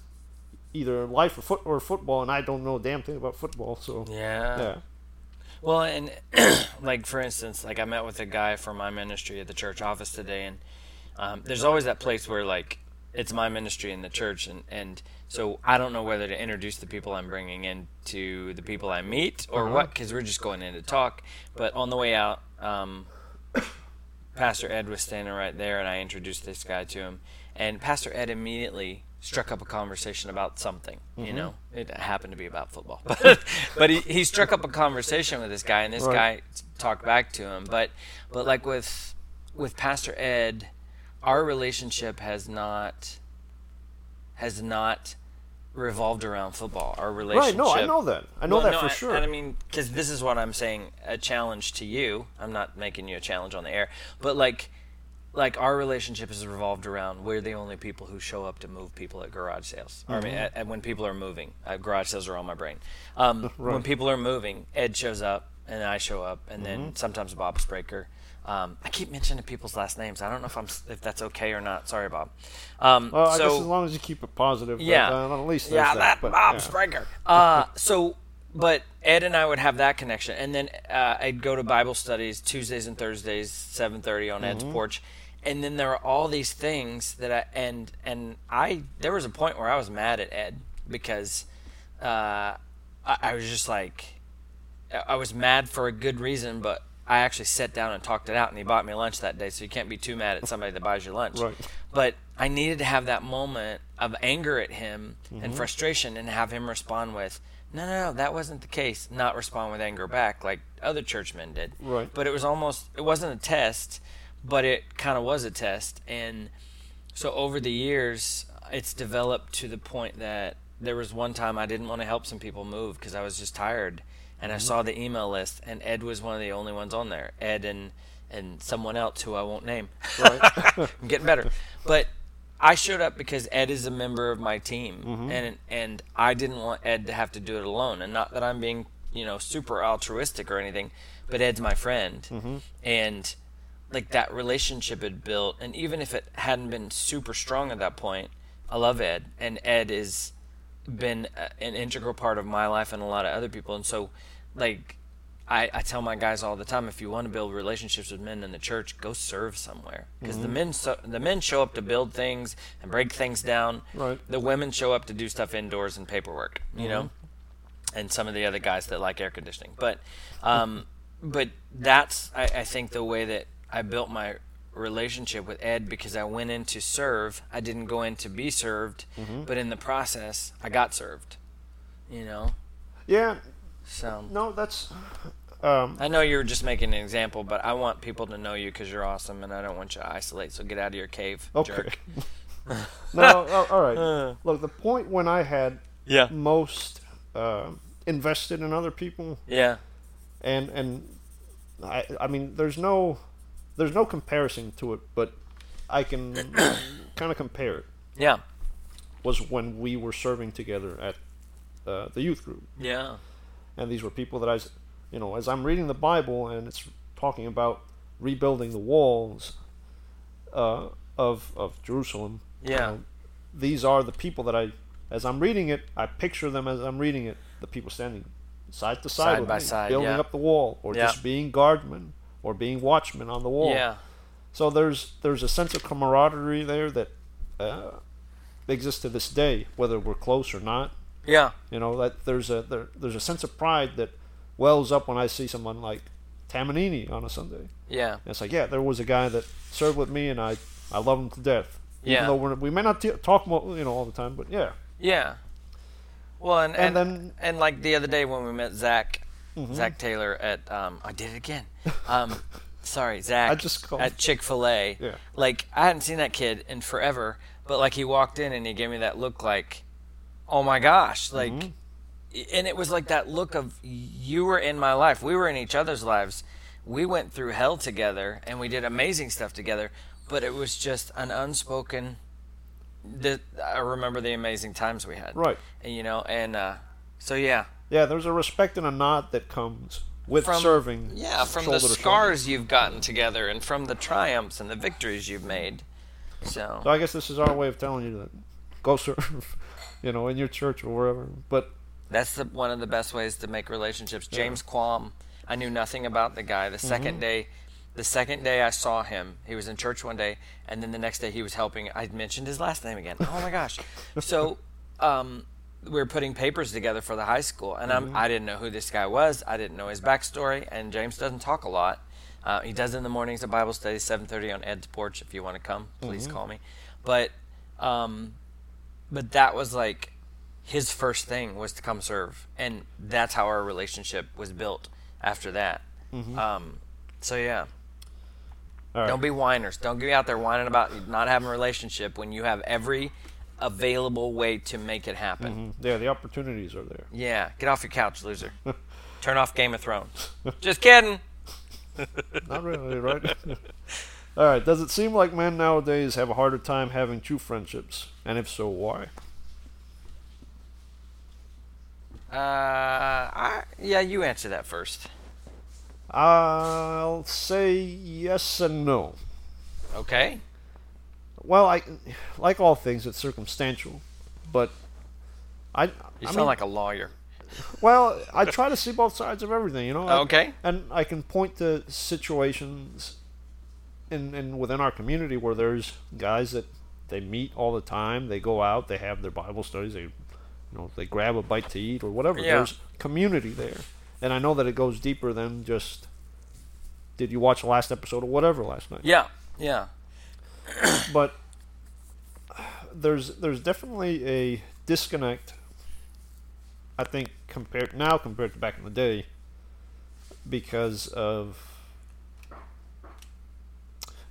either life or foot or football, and I don't know a damn thing about football, so Yeah. yeah. Well, and *clears throat* like for instance, like I met with a guy from my ministry at the church office today, and um, there's always that place where like it's my ministry in the church, and and so I don't know whether to introduce the people I'm bringing in to the people I meet or Uh-huh. what, because we're just going in to talk. But on the way out, um, Pastor Ed was standing right there, and I introduced this guy to him, and Pastor Ed immediately struck up a conversation about something. You mm-hmm. know, it happened to be about football, *laughs* but but he, he struck up a conversation with this guy, and this Right. guy talked back to him. But but like with with Pastor Ed, our relationship has not has not revolved around football. Our relationship. Right? No, I know that. I know Well, that no, for I- sure. And I mean, because this is what I'm saying, a challenge to you. I'm not making you a challenge on the air, but like, like our relationship has revolved around we're the only people who show up to move people at garage sales. Or, I mean, Mm-hmm. at, at when people are moving, uh, garage sales are on my brain. Um, *laughs* When people are moving, Ed shows up and I show up, and Mm-hmm. then sometimes Bob Spraker. Um, I keep mentioning people's last names. I don't know if I'm if that's okay or not. Sorry, Bob. Um, well, I so, guess as long as you keep it positive, but, yeah, uh, at least yeah, that. that but, Bob yeah. Spraker. *laughs* Uh, so, but Ed and I would have that connection, and then uh, I'd go to Bible studies Tuesdays and Thursdays, seven thirty on Ed's Mm-hmm. porch, and then there are all these things that I and and I there was a point where I was mad at Ed because uh, I, I was just like I was mad for a good reason, but I actually sat down and talked it out, and he bought me lunch that day. So you can't be too mad at somebody that buys you lunch. Right. But I needed to have that moment of anger at him Mm-hmm. and frustration, and have him respond with, "No, no, no, that wasn't the case." Not respond with anger back like other churchmen did. Right. But it was almost it wasn't a test, but it kind of was a test, and so over the years, it's developed to the point that there was one time I didn't want to help some people move because I was just tired, and I mm-hmm. saw the email list, and Ed was one of the only ones on there. Ed and and someone else who I won't name. *laughs* I'm getting better, but I showed up because Ed is a member of my team, mm-hmm. and and I didn't want Ed to have to do it alone. And not that I'm being you know super altruistic or anything, but Ed's my friend, mm-hmm. and like that relationship had built and even if it hadn't been super strong at that point i love ed and ed has been a- an integral part of my life and a lot of other people and so like I, I tell my guys all the time if you want to build relationships with men in the church go serve somewhere. Because the men so, the men show up to build things and break things down. Right. the women show up to do stuff indoors and paperwork you know? And some of the other guys that like air conditioning. But, um, but that's I, I think the way that I built my relationship with Ed because I went in to serve. I didn't go in to be served, but in the process, I got served. You know, Yeah, so no, that's. Um, I know you're just making an example, but I want people to know you because you're awesome, and I don't want you to isolate. So get out of your cave, okay. jerk. *laughs* no, oh, all right. Look, the point when I had Yeah, most uh, invested in other people, yeah, and and I, I mean, there's no, there's no comparison to it, but I can *coughs* kind of compare it. yeah, Was when we were serving together at uh, the youth group, yeah, and these were people that I, you know, as I'm reading the Bible and it's talking about rebuilding the walls uh, of of Jerusalem. Yeah. these are the people that I, as I'm reading it, I picture them as I'm reading it. The people standing side to side, Side with by me, side, building yeah. up the wall, or Yeah. just being guardmen, or being watchmen on the wall. yeah, So there's there's a sense of camaraderie there that uh, exists to this day, whether we're close or not. yeah, You know that there's a there, there's a sense of pride that wells up when I see someone like Tamanini on a Sunday. yeah, And it's like, yeah, there was a guy that served with me, and I I love him to death. Yeah. Even though we're, we may not t- talk, mo- you know, all the time, but yeah. yeah. Well, and And and, then- and like the other day when we met Zach, Mm-hmm. Zach Taylor at um, I did it again. Um, *laughs* sorry, Zach. I just called- at Chick Fil A. Yeah. Like I hadn't seen that kid in forever, but like he walked in and he gave me that look like, oh my gosh, like, and it was like that look of you were in my life, we were in each other's lives, we went through hell together and we did amazing stuff together, but it was just an unspoken. The, I remember the amazing times we had, Right. And you know, and uh, so yeah, Yeah, there's a respect and a nod that comes with from serving. yeah from the scars you've gotten together and from the triumphs and the victories you've made so So I guess this is our way of telling you that go serve, *laughs* you know, in your church or wherever. But that's the, one of the best ways to make relationships james quam i knew nothing about the guy the 2nd Mm-hmm. day the second day i saw him he was in church one day and then the next day he was helping i mentioned his last name again oh my gosh *laughs* so um, we were putting papers together for the high school, and Mm-hmm. I'm, I didn't know who this guy was. I didn't know his backstory, and James doesn't talk a lot. Uh, he does in the mornings at Bible study, 7:30 on Ed's porch. If you want to come, please Mm-hmm. call me. But, um, but that was like his first thing was to come serve, and that's how our relationship was built. After that, um, so yeah, all right. don't be whiners. Don't be out there whining about not having a relationship when you have every available way to make it happen. yeah, the opportunities are there. Yeah, get off your couch, loser. *laughs* Turn off Game of Thrones. Just kidding. *laughs* Not really, right? *laughs* All right. Does it seem like men nowadays have a harder time having true friendships? And if so, why? Uh, I, yeah, you answer that first. I'll say yes and no. Okay. Well, I like all things, it's circumstantial, but I. You I sound mean, like a lawyer. Well, I try to see both sides of everything, you know. I- Okay. and I can point to situations in, in within our community where there's guys that they meet all the time. They go out, they have their Bible studies, they you know they grab a bite to eat or whatever. Yeah. There's community there, and I know that it goes deeper than just. Did you watch the last episode of whatever last night? Yeah, yeah. *coughs* but there's there's definitely a disconnect. I think compared now compared to back in the day, because of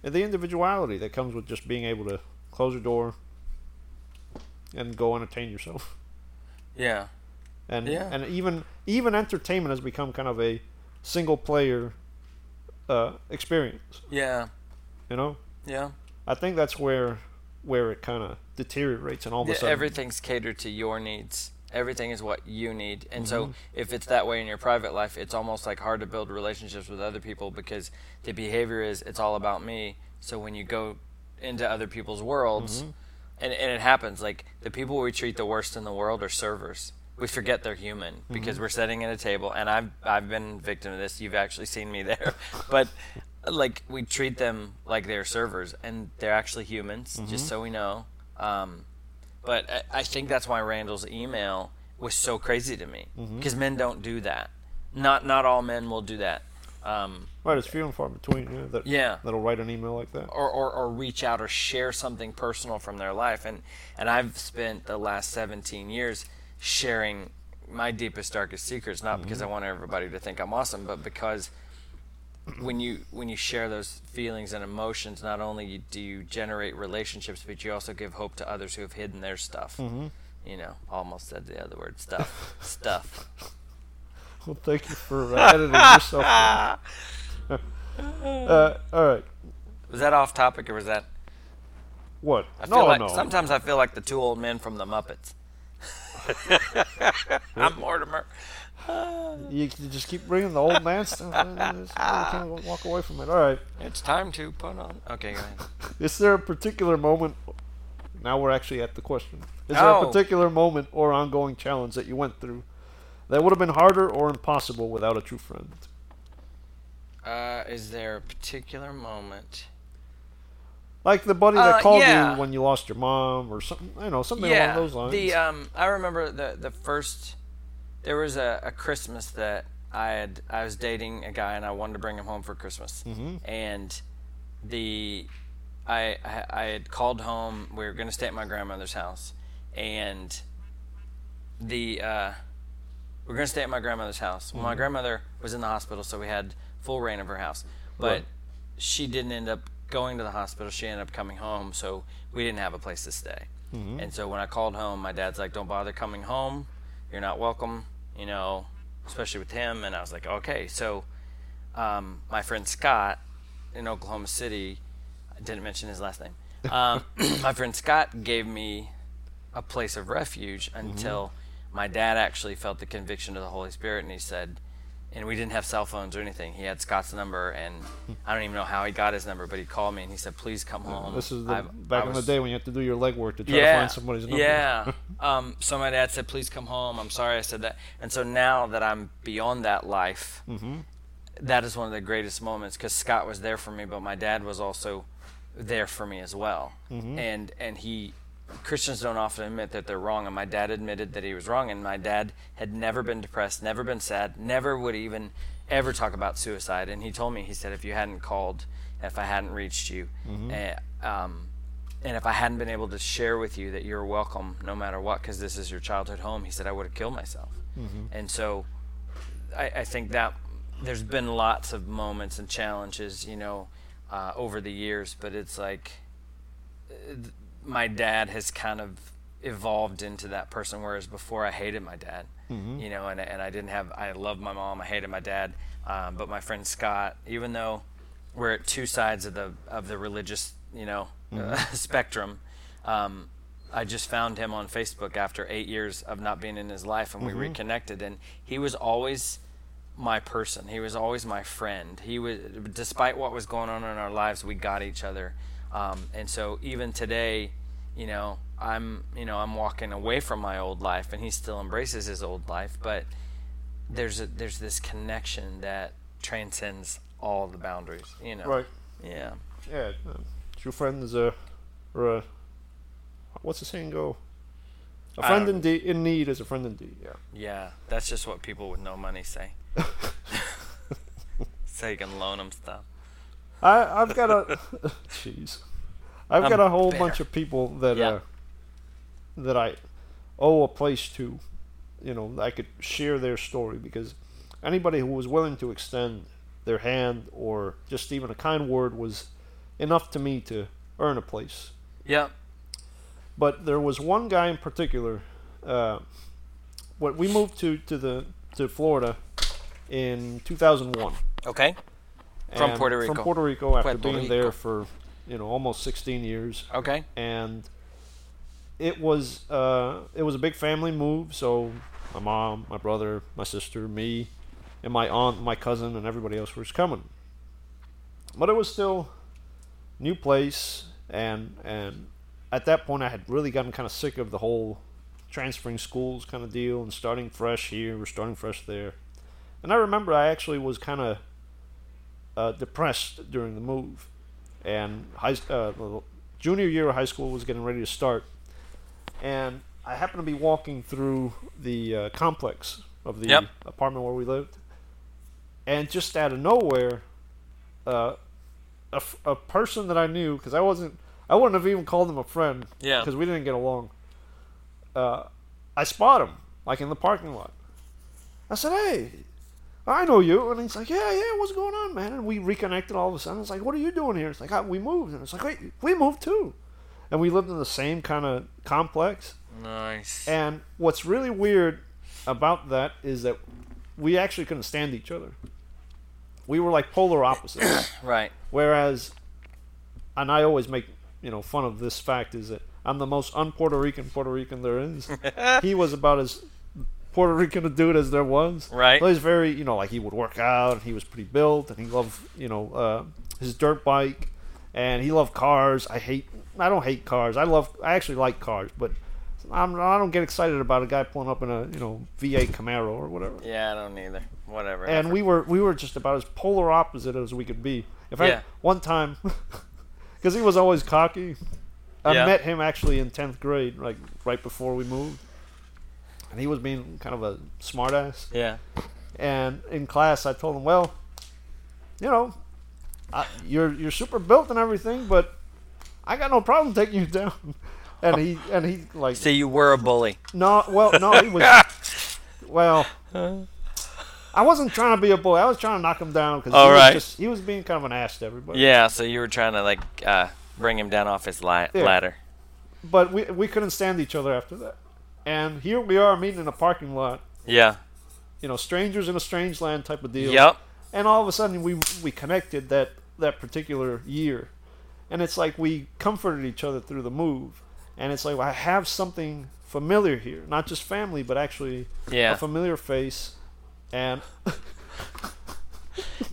the individuality that comes with just being able to close your door and go entertain yourself, Yeah. and Yeah. and even even entertainment has become kind of a single player uh, experience. Yeah. You know, Yeah. I think that's where where it kind of deteriorates, and all of a sudden, everything's catered to your needs. Everything is what you need. And Mm-hmm. so if it's that way in your private life, it's almost like hard to build relationships with other people because the behavior is it's all about me. So when you go into other people's worlds Mm-hmm. and, and it happens, like the people we treat the worst in the world are servers. We forget they're human Mm-hmm. because we're sitting at a table and I've I've been victim of this. You've actually seen me there. *laughs* but like we treat them like they're servers and they're actually humans, Mm-hmm. just so we know. Um, but I, I think that's why Randall's email was so crazy to me Mm-hmm. because men don't do that. Not not all men will do that. Um, right, it's few and far between. Yeah, that Yeah. that'll write an email like that. or, or, or reach out or share something personal from their life. And, and I've spent the last 17 years sharing my deepest, darkest secrets, not because I want everybody to think I'm awesome, but because when you when you share those feelings and emotions, not only do you generate relationships, but you also give hope to others who have hidden their stuff. You know, almost said the other word, stuff, *laughs* stuff. Well, thank you for uh, editing yourself. *laughs* uh, all right, Was that off topic or was that? what? I feel no, like no. sometimes I feel like the two old men from the Muppets. *laughs* I'm Mortimer. You, just keep bringing the old man stuff. you can't walk away from it. All right. It's time to put on. Okay, go ahead. Is there a particular moment? Now we're actually at the question. Is there Oh. a particular moment or ongoing challenge that you went through that would have been harder or impossible without a true friend? Uh, is there a particular moment? Like the buddy that Uh, called yeah. you when you lost your mom, or something. I know something yeah, along those lines. the um, I remember the the first. There was a, a Christmas that I had. I was dating a guy and I wanted to bring him home for Christmas, Mhm. and the I, I I had called home. We were going to stay at my grandmother's house, and the uh, we were going to stay at my grandmother's house. Well, my grandmother was in the hospital, so we had full reign of her house, but Right. she didn't end up going to the hospital. She ended up coming home, so we didn't have a place to stay. And so when I called home, my dad's like, "Don't bother coming home. You're not welcome." You know, especially with him. And I was like, "Okay." So um, my friend Scott in Oklahoma City, I didn't mention his last name. *laughs* Um, *clears throat* my friend Scott gave me a place of refuge until my dad actually felt the conviction of the Holy Spirit, and he said, and we didn't have cell phones or anything. He had Scott's number, and I don't even know how he got his number, but he called me and he said, "Please come home." This is the, I've- back I in the day when you had to do your legwork to try yeah, to find somebody's number. Yeah. *laughs* um, so my dad said, "Please come home." I'm sorry I said that. And so now that I'm beyond that life, Mm-hmm. that is one of the greatest moments because Scott was there for me, but my dad was also there for me as well. Mm-hmm. And and he Christians don't often admit that they're wrong, and my dad admitted that he was wrong. And my dad had never been depressed, never been sad, never would even ever talk about suicide. And he told me, he said, if you hadn't called, if I hadn't reached you, eh, um, and if I hadn't been able to share with you that you're welcome no matter what, because this is your childhood home, he said I would have killed myself. And so I, I think that there's been lots of moments and challenges, you know, uh, over the years, but it's like uh, my dad has kind of evolved into that person, whereas before I hated my dad, you know, and, and I didn't have, I loved my mom, I hated my dad, um, but my friend Scott, even though we're at two sides of the of the religious, you know, *laughs* spectrum. Um, I just found him on Facebook after eight years of not being in his life, and we reconnected. And he was always my person. He was always my friend. He was, despite what was going on in our lives, we got each other. Um, and so even today, you know, I'm, you know, I'm walking away from my old life, and he still embraces his old life. But there's a, there's this connection that transcends all the boundaries. You know. Right. Yeah. Yeah. uh, True friend is a, or what's the saying go? A friend in, de- in need is a friend indeed. Yeah. Yeah, that's just what people with no money say. *laughs* *laughs* so you can loan them stuff. I I've got a, *laughs* jeez, I've I'm got a whole bunch of people that Yeah. uh, that I owe a place to. You know, I could share their story because anybody who was willing to extend their hand or just even a kind word was enough to me to earn a place. Yep. But there was one guy in particular. Uh, what we moved to to the to Florida in 2001. Okay. From Puerto Rico. From Puerto Rico after Puerto being Rico. there for you know almost 16 years, Okay. and it was uh, it was a big family move. So my mom, my brother, my sister, me, and my aunt, my cousin, and everybody else was coming. But it was still new place, and and at that point I had really gotten kind of sick of the whole transferring schools kind of deal and starting fresh here, or starting fresh there. And I remember I actually was kind of uh, depressed during the move, and high, uh, junior year of high school was getting ready to start, and I happened to be walking through the uh, complex of the Yep. apartment where we lived, and just out of nowhere, uh, a, a person that I knew because I wasn't I wouldn't have even called him a friend Yeah. because we didn't get along. Uh, I spot him like in the parking lot. I said, "Hey, I know you," and he's like, "Yeah, yeah, what's going on, man?" And we reconnected all of a sudden. It's like, "What are you doing here?" It's like, "Ah, "We moved," and it's like, "Wait, we moved too," and we lived in the same kind of complex. Nice. And what's really weird about that is that we actually couldn't stand each other. We were like polar *coughs* opposites. right. Whereas, and I always make you know fun of this fact is that I'm the most un-Puerto Rican Puerto Rican there is. *laughs* he was about as Puerto Rican dude as there was. Right. But he's very you know like he would work out and he was pretty built and he loved you know uh, his dirt bike and he loved cars. I hate I don't hate cars. I love I actually like cars, but. I'm, I don't get excited about a guy pulling up in a you know V8 Camaro or whatever Yeah, I don't either. Whatever. and we were we were just about as polar opposite as we could be. In fact, Yeah. one time, *laughs* because he was always cocky, I Yeah. met him actually in tenth grade, like right before we moved, and he was being kind of a smartass. Yeah. And in class, I told him, "Well, you know, I, you're you're super built and everything, but I got no problem taking you down." *laughs* And he and he like So you were a bully. no, well, no, he was. *laughs* well, I wasn't trying to be a bully. I was trying to knock him down because he, right. was just- he was being kind of an ass to everybody. Yeah, so you were trying to like uh, bring him down off his li- Yeah. ladder. But we we couldn't stand each other after that. And here we are meeting in a parking lot. Yeah. You know, strangers in a strange land type of deal. Yep. And all of a sudden we we connected that that particular year, and it's like we comforted each other through the move. And it's like I have something familiar here, not just family, but actually Yeah. a familiar face. And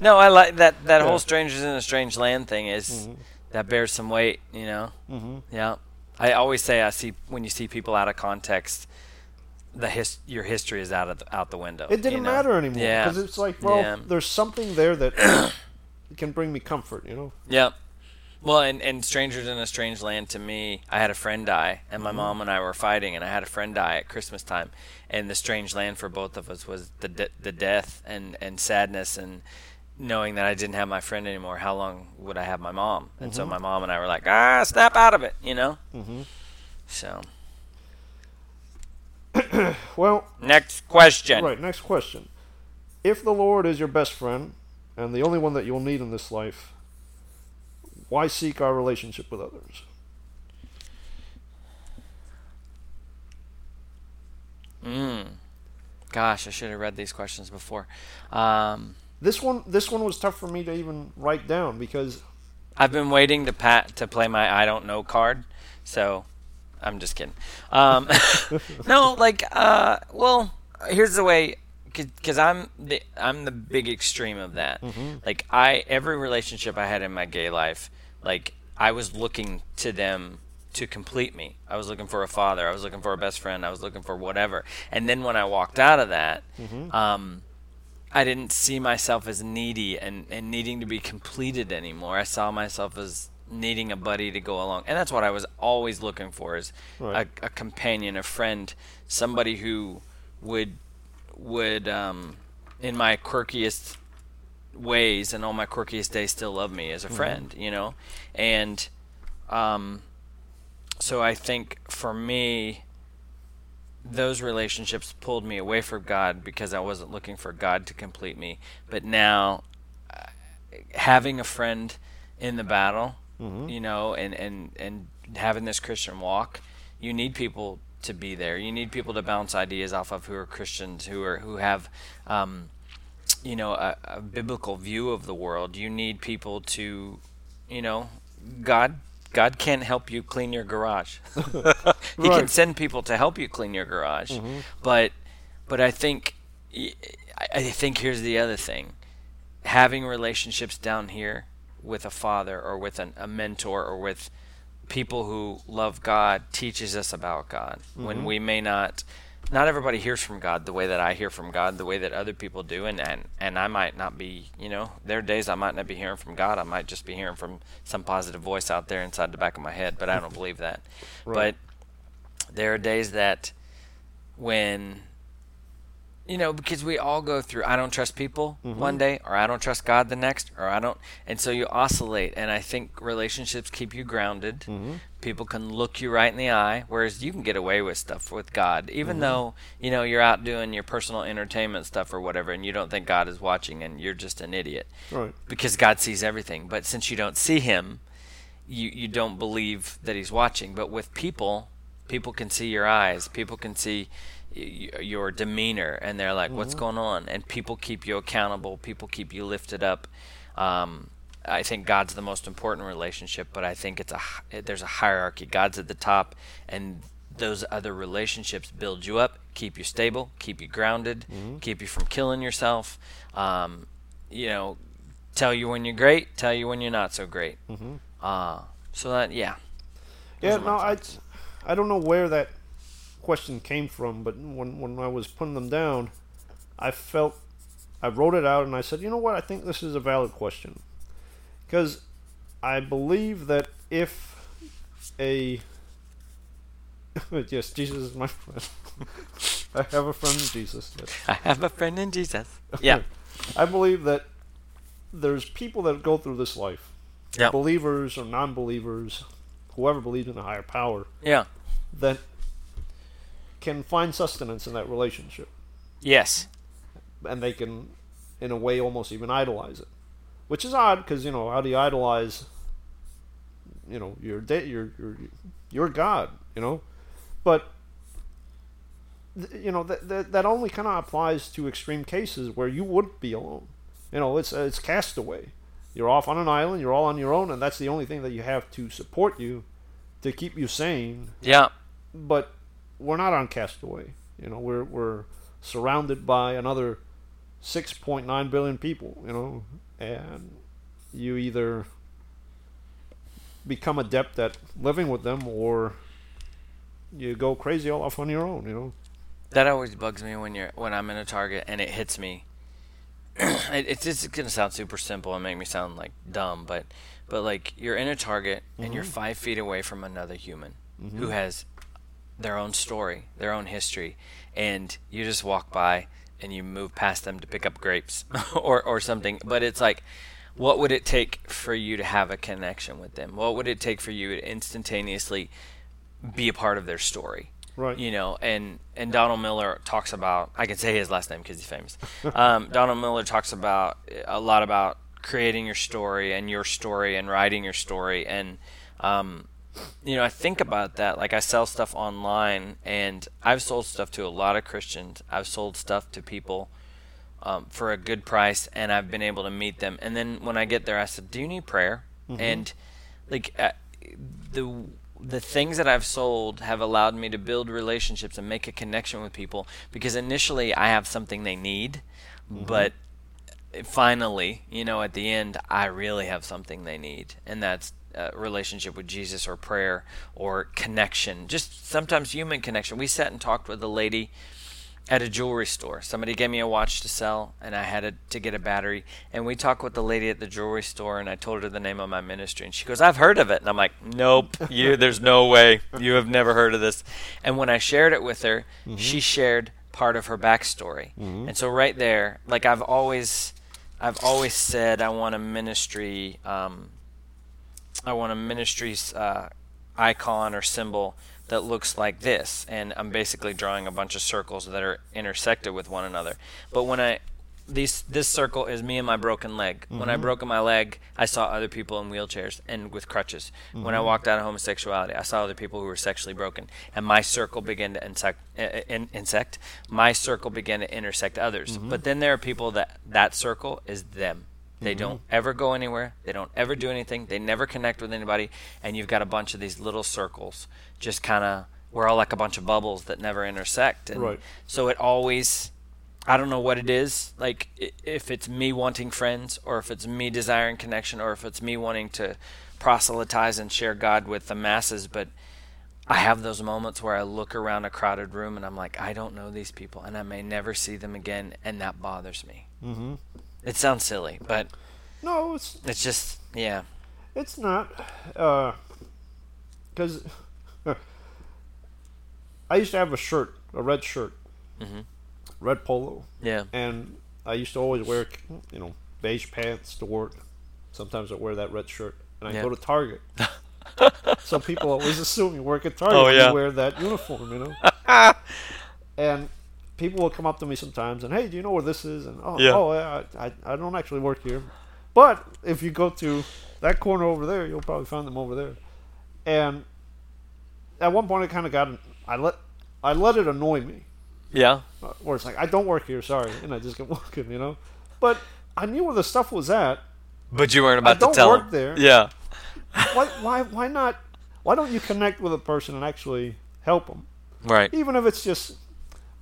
No, I like that. That Yeah. Mm-hmm. whole strangers in a strange land thing is that bears some weight. You know. Mhm. Yeah. I always say I see when you see people out of context, the his your history is out of the, out the window. it didn't you know? matter anymore Yeah. because it's like, well, Yeah. there's something there that *coughs* can bring me comfort. You know. Yep. Well, and, and Strangers in a Strange Land to me, I had a friend die, and Mm-hmm. my mom and I were fighting, and I had a friend die at Christmas time, and the strange land for both of us was the de- the death and, and sadness and knowing that I didn't have my friend anymore. How long would I have my mom? And Mm-hmm. so my mom and I were like, ah, snap out of it, you know. Mhm. So *coughs* Well, next question. Right, next question. If the Lord is your best friend and the only one that you'll need in this life, why seek our relationship with others? Mm. Gosh, I should have read these questions before. Um, This one this one was tough for me to even write down because I've been waiting to pat to play my I don't know card, so I'm just kidding. Um, *laughs* no, like, uh, well, here's the way, because I'm the I'm the big extreme of that. Like, I every relationship I had in my gay life, like, I was looking to them to complete me. I was looking for a father. I was looking for a best friend. I was looking for whatever. And then when I walked out of that, um, I didn't see myself as needy and, and needing to be completed anymore. I saw myself as needing a buddy to go along. And that's what I was always looking for is Right. a, a companion, a friend, somebody who would would um, in my quirkiest ways and all my quirkiest days still love me as a friend, you know? And um, so I think for me those relationships pulled me away from God because I wasn't looking for God to complete me. But now, uh, having a friend in the battle, you know, and, and, and having this Christian walk, you need people to be there. You need people to bounce ideas off of who are Christians, who are who have, um, you know, a, a biblical view of the world. You need people to, you know, God. God can't help you clean your garage. *laughs* he can send people to help you clean your garage, mm-hmm. but but I think I I think here's the other thing: having relationships down here with a father or with an, a mentor or with people who love God teaches us about God. When mm-hmm. we may not. Not everybody hears from God the way that I hear from God, the way that other people do, and, and and I might not be, you know, there are days I might not be hearing from God. I might just be hearing from some positive voice out there inside the back of my head, but I don't *laughs* believe that. Right. But there are days that when you know because we all go through i don't trust people mm-hmm. one day or i don't trust god the next or i don't and so you oscillate and i think relationships keep you grounded. Mm-hmm. People can look you right in the eye whereas you can get away with stuff with god even mm-hmm. though you know you're out doing your personal entertainment stuff or whatever and you don't think god is watching and you're just an idiot. Right. because god sees everything but since you don't see him you you don't believe that he's watching. But with people people can see your eyes people can see your demeanor and they're like what's going on? And people keep you accountable people keep you lifted up. Um, i think god's the most important relationship but i think it's a there's a hierarchy. God's at the top and those other relationships build you up keep you stable keep you grounded keep you from killing yourself. Um, you know tell you when you're great tell you when you're not so great. Uh, so that yeah. Yeah, no, I. I don't know where that question came from, but when when I was putting them down, I felt I wrote it out and I said, you know what, I think this is a valid question, because I believe that if a *laughs* yes, Jesus is my friend. *laughs* I have a friend in Jesus. Yes. *laughs* I have a friend in Jesus. Yeah. I believe that there's people that go through this life, Yeah. believers or non-believers, whoever believes in a higher power, Yeah. that can find sustenance in that relationship. Yes. and they can, in a way, almost even idolize it, which is odd because you know how do you idolize? You know your your your your God, you know, but you know that that, that only kind of applies to extreme cases where you would be alone. You know, it's it's castaway. You're off on an island. You're all on your own, and that's the only thing that you have to support you, to keep you sane. Yeah. But we're not on castaway. You know, we're we're surrounded by another 6.9 billion people. You know, and you either become adept at living with them, or you go crazy all off on your own. You know. That always bugs me when you're when I'm in a target and it hits me. *clears throat* it, it's just gonna sound super simple and make me sound like dumb, but but like you're in a target and you're mm-hmm. five feet away from another human mm-hmm. who has their own story, their own history, and you just walk by and you move past them to pick up grapes *laughs* or or something. But it's like, what would it take for you to have a connection with them? What would it take for you to instantaneously be a part of their story? Right. You know, and and Donald Miller talks about. I can say his last name because he's famous. *laughs* Um, Donald Miller talks about a lot about creating your story and your story and writing your story and. Um, you know, I think about that. Like, I sell stuff online, and I've sold stuff to a lot of Christians. I've sold stuff to people um, for a good price, and I've been able to meet them. And then when I get there, I said, "Do you need prayer?" And like uh, the the things that I've sold have allowed me to build relationships and make a connection with people because initially I have something they need, but finally, you know, at the end, I really have something they need, and that's a relationship with Jesus or prayer or connection. Just sometimes human connection. We sat and talked with a lady at a jewelry store. Somebody gave me a watch to sell, and I had a, to get a battery. And we talked with the lady at the jewelry store, and I told her the name of my ministry, and she goes, "I've heard of it." And I'm like, "Nope, you. *laughs* There's no way you have never heard of this." And when I shared it with her, mm-hmm. she shared part of her backstory, mm-hmm. and so right there, like I've always, I've always said, I want a ministry. Um, I want a ministry's uh, icon or symbol that looks like this, and I'm basically drawing a bunch of circles that are intersected with one another. But when I these this circle is me and my broken leg. When I broke my leg, I saw other people in wheelchairs and with crutches. When I walked out of homosexuality, I saw other people who were sexually broken, and my circle began to insect, uh, in, insect. My circle began to intersect others. But then there are people that that circle is them. They don't ever go anywhere. They don't ever do anything. They never connect with anybody. And you've got a bunch of these little circles, just kind of we're all like a bunch of bubbles that never intersect. And Right. So it always, I don't know what it is. Like if it's me wanting friends, or if it's me desiring connection, or if it's me wanting to proselytize and share God with the masses. But I have those moments where I look around a crowded room and I'm like, I don't know these people, and I may never see them again, and that bothers me. Mm-hmm. It sounds silly, but No, it's it's just yeah. It's not, because *laughs* I used to have a shirt, a red shirt, Mhm. red polo, Yeah. and I used to always wear, you know, beige pants to work. Sometimes I wear that red shirt, and I Yeah. go to Target. *laughs* so people always assume you work at Target Oh, yeah. you wear that uniform, you know. *laughs* and people will come up to me sometimes and, hey, do you know where this is? And oh, Yeah. oh, I, I, I don't actually work here, but if you go to that corner over there, you'll probably find them over there. And at one point, I kind of got, I let, I let it annoy me. Yeah. Uh, Where it's like, I don't work here, sorry, and I just get *laughs* walking, you know. But I knew where the stuff was at. But you weren't about don't to tell work him. there. Yeah. *laughs* Why, why, why not? Why don't you connect with a person and actually help them, Right. even if it's just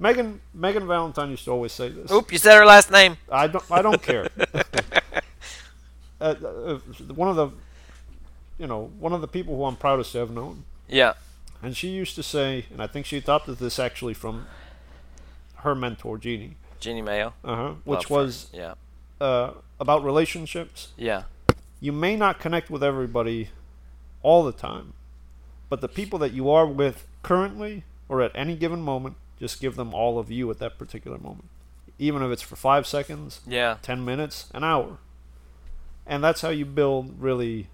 Megan. Megan Valentine used to always say this. Oop, you said her last name. I don't. I don't care. *laughs* uh, uh, one of the, you know, one of the people who I'm proudest to have known, Yeah. and she used to say, and I think she adopted this actually from her mentor Jeannie, Jeannie Mayo. uh-huh, which was Yeah. uh, about relationships. Yeah. You may not connect with everybody all the time, but the people that you are with currently or at any given moment, just give them all of you at that particular moment, even if it's for five seconds, Yeah. 10 minutes, an hour. And that's how you build really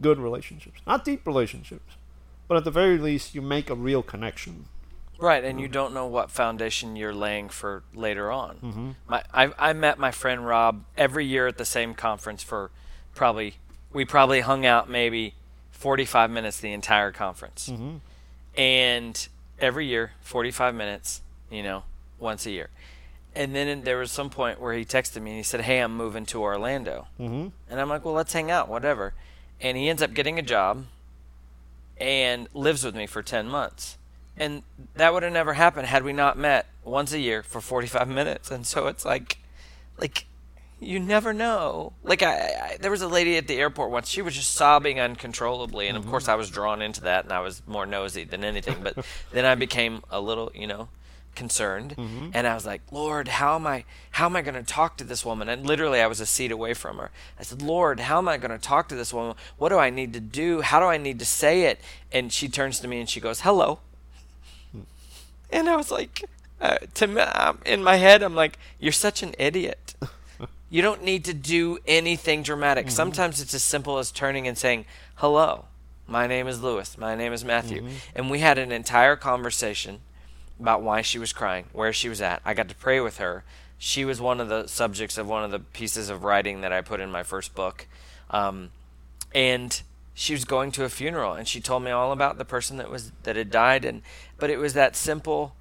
good relationships. Not deep relationships, but at the very least, you make a real connection. Right, and you don't know what foundation you're laying for later on. Mm-hmm. My, I, I met my friend Rob every year at the same conference for probably we probably hung out maybe 45 minutes the entire conference, Mm-hmm. and every year 45 minutes, you know, once a year. And then there was some point where he texted me and he said, "Hey, I'm moving to Orlando," Mm-hmm. and I'm like, "Well, let's hang out, whatever." And he ends up getting a job and lives with me for 10 months. And that would have never happened had we not met once a year for 45 minutes. And so it's like, like, you never know. Like, I, I there was a lady at the airport once. She was just sobbing uncontrollably, and of course, I was drawn into that, and I was more nosy than anything. But *laughs* then I became a little, you know, concerned, and I was like, Lord, how am I? How am I going to talk to this woman? And literally, I was a seat away from her. I said, Lord, how am I going to talk to this woman? What do I need to do? How do I need to say it? And she turns to me and she goes, Hello. And I was like, uh, to me, um, in my head, I'm like, you're such an idiot. You don't need to do anything dramatic. Sometimes it's as simple as turning and saying, "Hello, my name is Lewis. My name is Matthew." And we had an entire conversation about why she was crying, where she was at. I got to pray with her. She was one of the subjects of one of the pieces of writing that I put in my first book. Um, and she was going to a funeral and she told me all about the person that was that had died and but it was that simple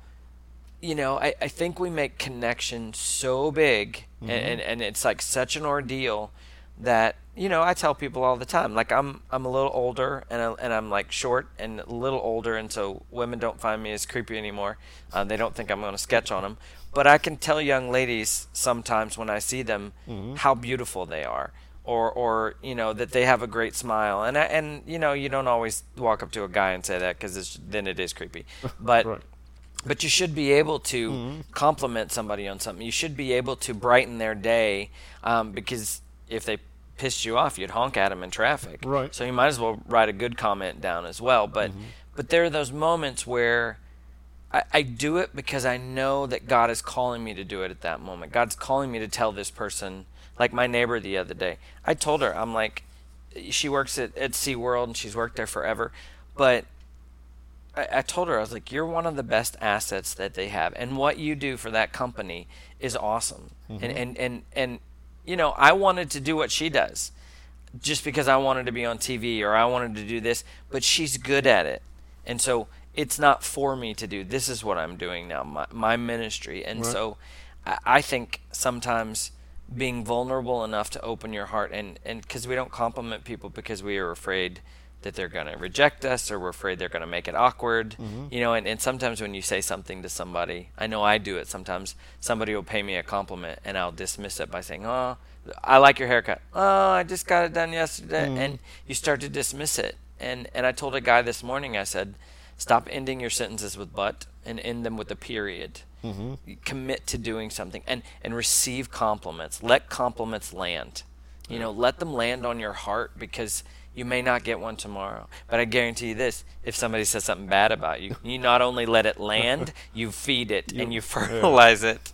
you know i, I think we make connection so big and, and and it's like such an ordeal that you know i tell people all the time like i'm i'm a little older and, I, and i'm like short and a little older and so women don't find me as creepy anymore. Uh, they don't think i'm going to sketch on them but i can tell young ladies sometimes when i see them how beautiful they are or or you know that they have a great smile. And I, and you know you don't always walk up to a guy and say that because then it is creepy. *laughs* But Right. But you should be able to compliment somebody on something you should be able to brighten their day um, because if they pissed you off you'd honk at them in traffic Right. so you might as well write a good comment down as well but but there are those moments where I, I do it because I know that God is calling me to do it at that moment. God's calling me to tell this person, like my neighbor the other day. I told her, I'm like, she works at, at SeaWorld and she's worked there forever. But I, I told her, I was like, you're one of the best assets that they have. And what you do for that company is awesome. And, mm-hmm. and, and, and, you know, I wanted to do what she does just because I wanted to be on TV or I wanted to do this, but she's good at it. And so it's not for me to do. This is what I'm doing now, my, my ministry. And Right. so I, I think sometimes being vulnerable enough to open your heart and and because we don't compliment people because we are afraid that they're going to reject us or we're afraid they're going to make it awkward. Mm-hmm. You know and, and sometimes when you say something to somebody i know i do it sometimes somebody will pay me a compliment and i'll dismiss it by saying oh i like your haircut. Oh i just got it done yesterday. Mm-hmm. And you start to dismiss it. And and i told a guy this morning i said stop ending your sentences with but and end them with a period. Mm-hmm. Commit to doing something and and receive compliments. Let compliments land. You know let them land on your heart because you may not get one tomorrow but i guarantee you this if somebody says something bad about you you not only let it land *laughs* you feed it and you fertilize it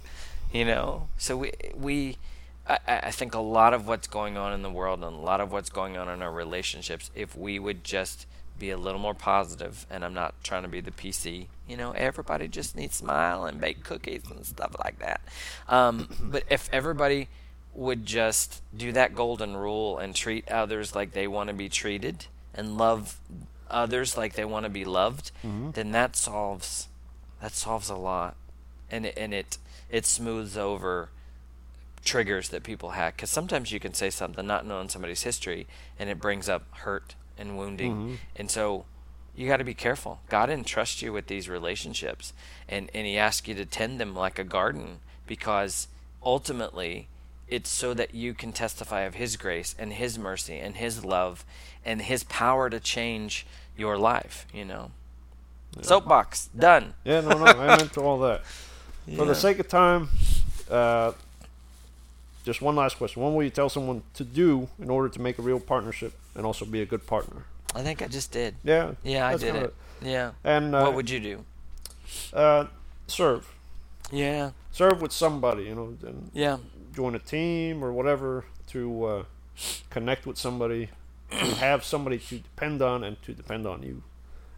you know? So we we I, I I think a lot of what's going on in the world and a lot of what's going on in our relationships if we would just be a little more positive and i'm not trying to be the pc you know everybody just needs smile and bake cookies and stuff like that. Um, but if everybody would just do that golden rule and treat others like they want to be treated and love others like they want to be loved mm-hmm. then that solves that solves a lot. And it, and it it smooths over triggers that people have because sometimes you can say something not knowing somebody's history and it brings up hurt and wounding. Mm-hmm. And so you got to be careful. God entrusts you with these relationships. And and he asks you to tend them like a garden because ultimately it's so that you can testify of his grace and his mercy and his love and his power to change your life you know soapbox done Yeah, no, no, I meant to all that. *laughs* For the sake of time, uh, just one last question. What will you tell someone to do in order to make a real partnership and also be a good partner? i think i just did Yeah. yeah i did kinda it yeah And uh, what would you do uh, serve? yeah Serve with somebody, you know, yeah join a team or whatever to uh, connect with somebody, to *clears throat* have somebody to depend on and to depend on you.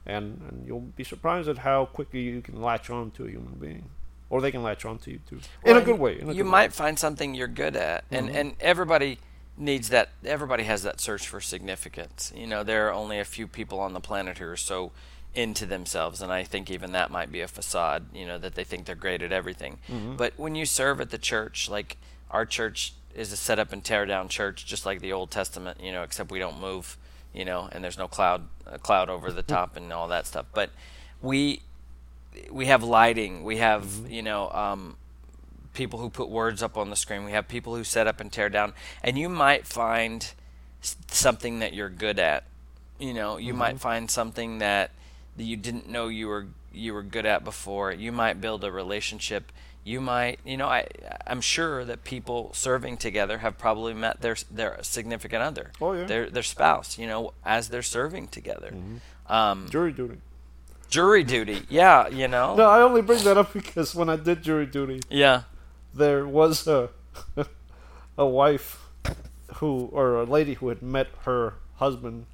and and you'll be surprised at how quickly you can latch on to a human being, or they can latch on to you too, in a good way. A you good might find something you're good at, and Mm-hmm. and everybody needs that. Everybody has that search for significance. You know, there are only a few people on the planet who are so into themselves, and I think even that might be a facade. You know, that they think they're great at everything. Mm-hmm. But when you serve at the church, like our church is a set up and tear down church, just like the Old Testament. You know, except we don't move. You know, and there's no cloud, a cloud over the top, and all that stuff. But we we have lighting. We have Mm-hmm. you know um, people who put words up on the screen. We have people who set up and tear down. And you might find something that you're good at. You know, you might find something that, that you didn't know you were you were good at before. You might build a relationship. You might, you know, I I'm sure that people serving together have probably met their their significant other, Oh, yeah. their their spouse, you know, as they're serving together. Um, jury duty. jury duty, yeah, you know, No, I only bring that up because when I did jury duty, yeah, there was a *laughs* a wife who or a lady who had met her husband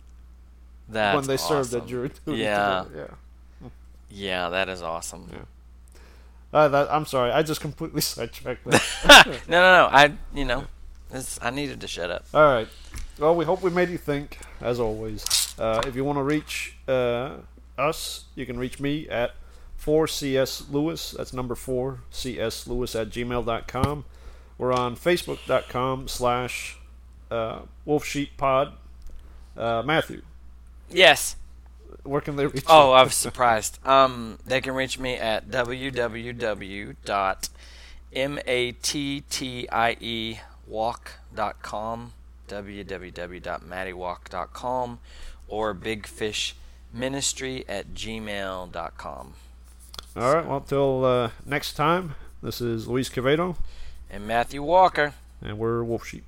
that's when they served at jury duty. Yeah. together. yeah. Yeah, that is awesome. Yeah. Uh, that, I'm sorry, I just completely *laughs* sidetracked that. *laughs* No, no, no. I, you know, I needed to shut up. All right. Well, we hope we made you think, as always. Uh, if you want to reach uh, us, you can reach me at 4CS Lewis. That's number 4, CS Lewis at gmail.com. We're on Facebook.com slash uh, Wolf Sheep Pod. Uh, Matthew, Yes. Where can they reach Oh, you? I was *laughs* surprised. Um, they can reach me at www.matttiewalk.com, www.mattiewalk.com, or bigfishministry at gmail.com. All right. Well, until uh, next time, this is Luis Quevedo, And Matthew Walker. and we're Wolf Sheep.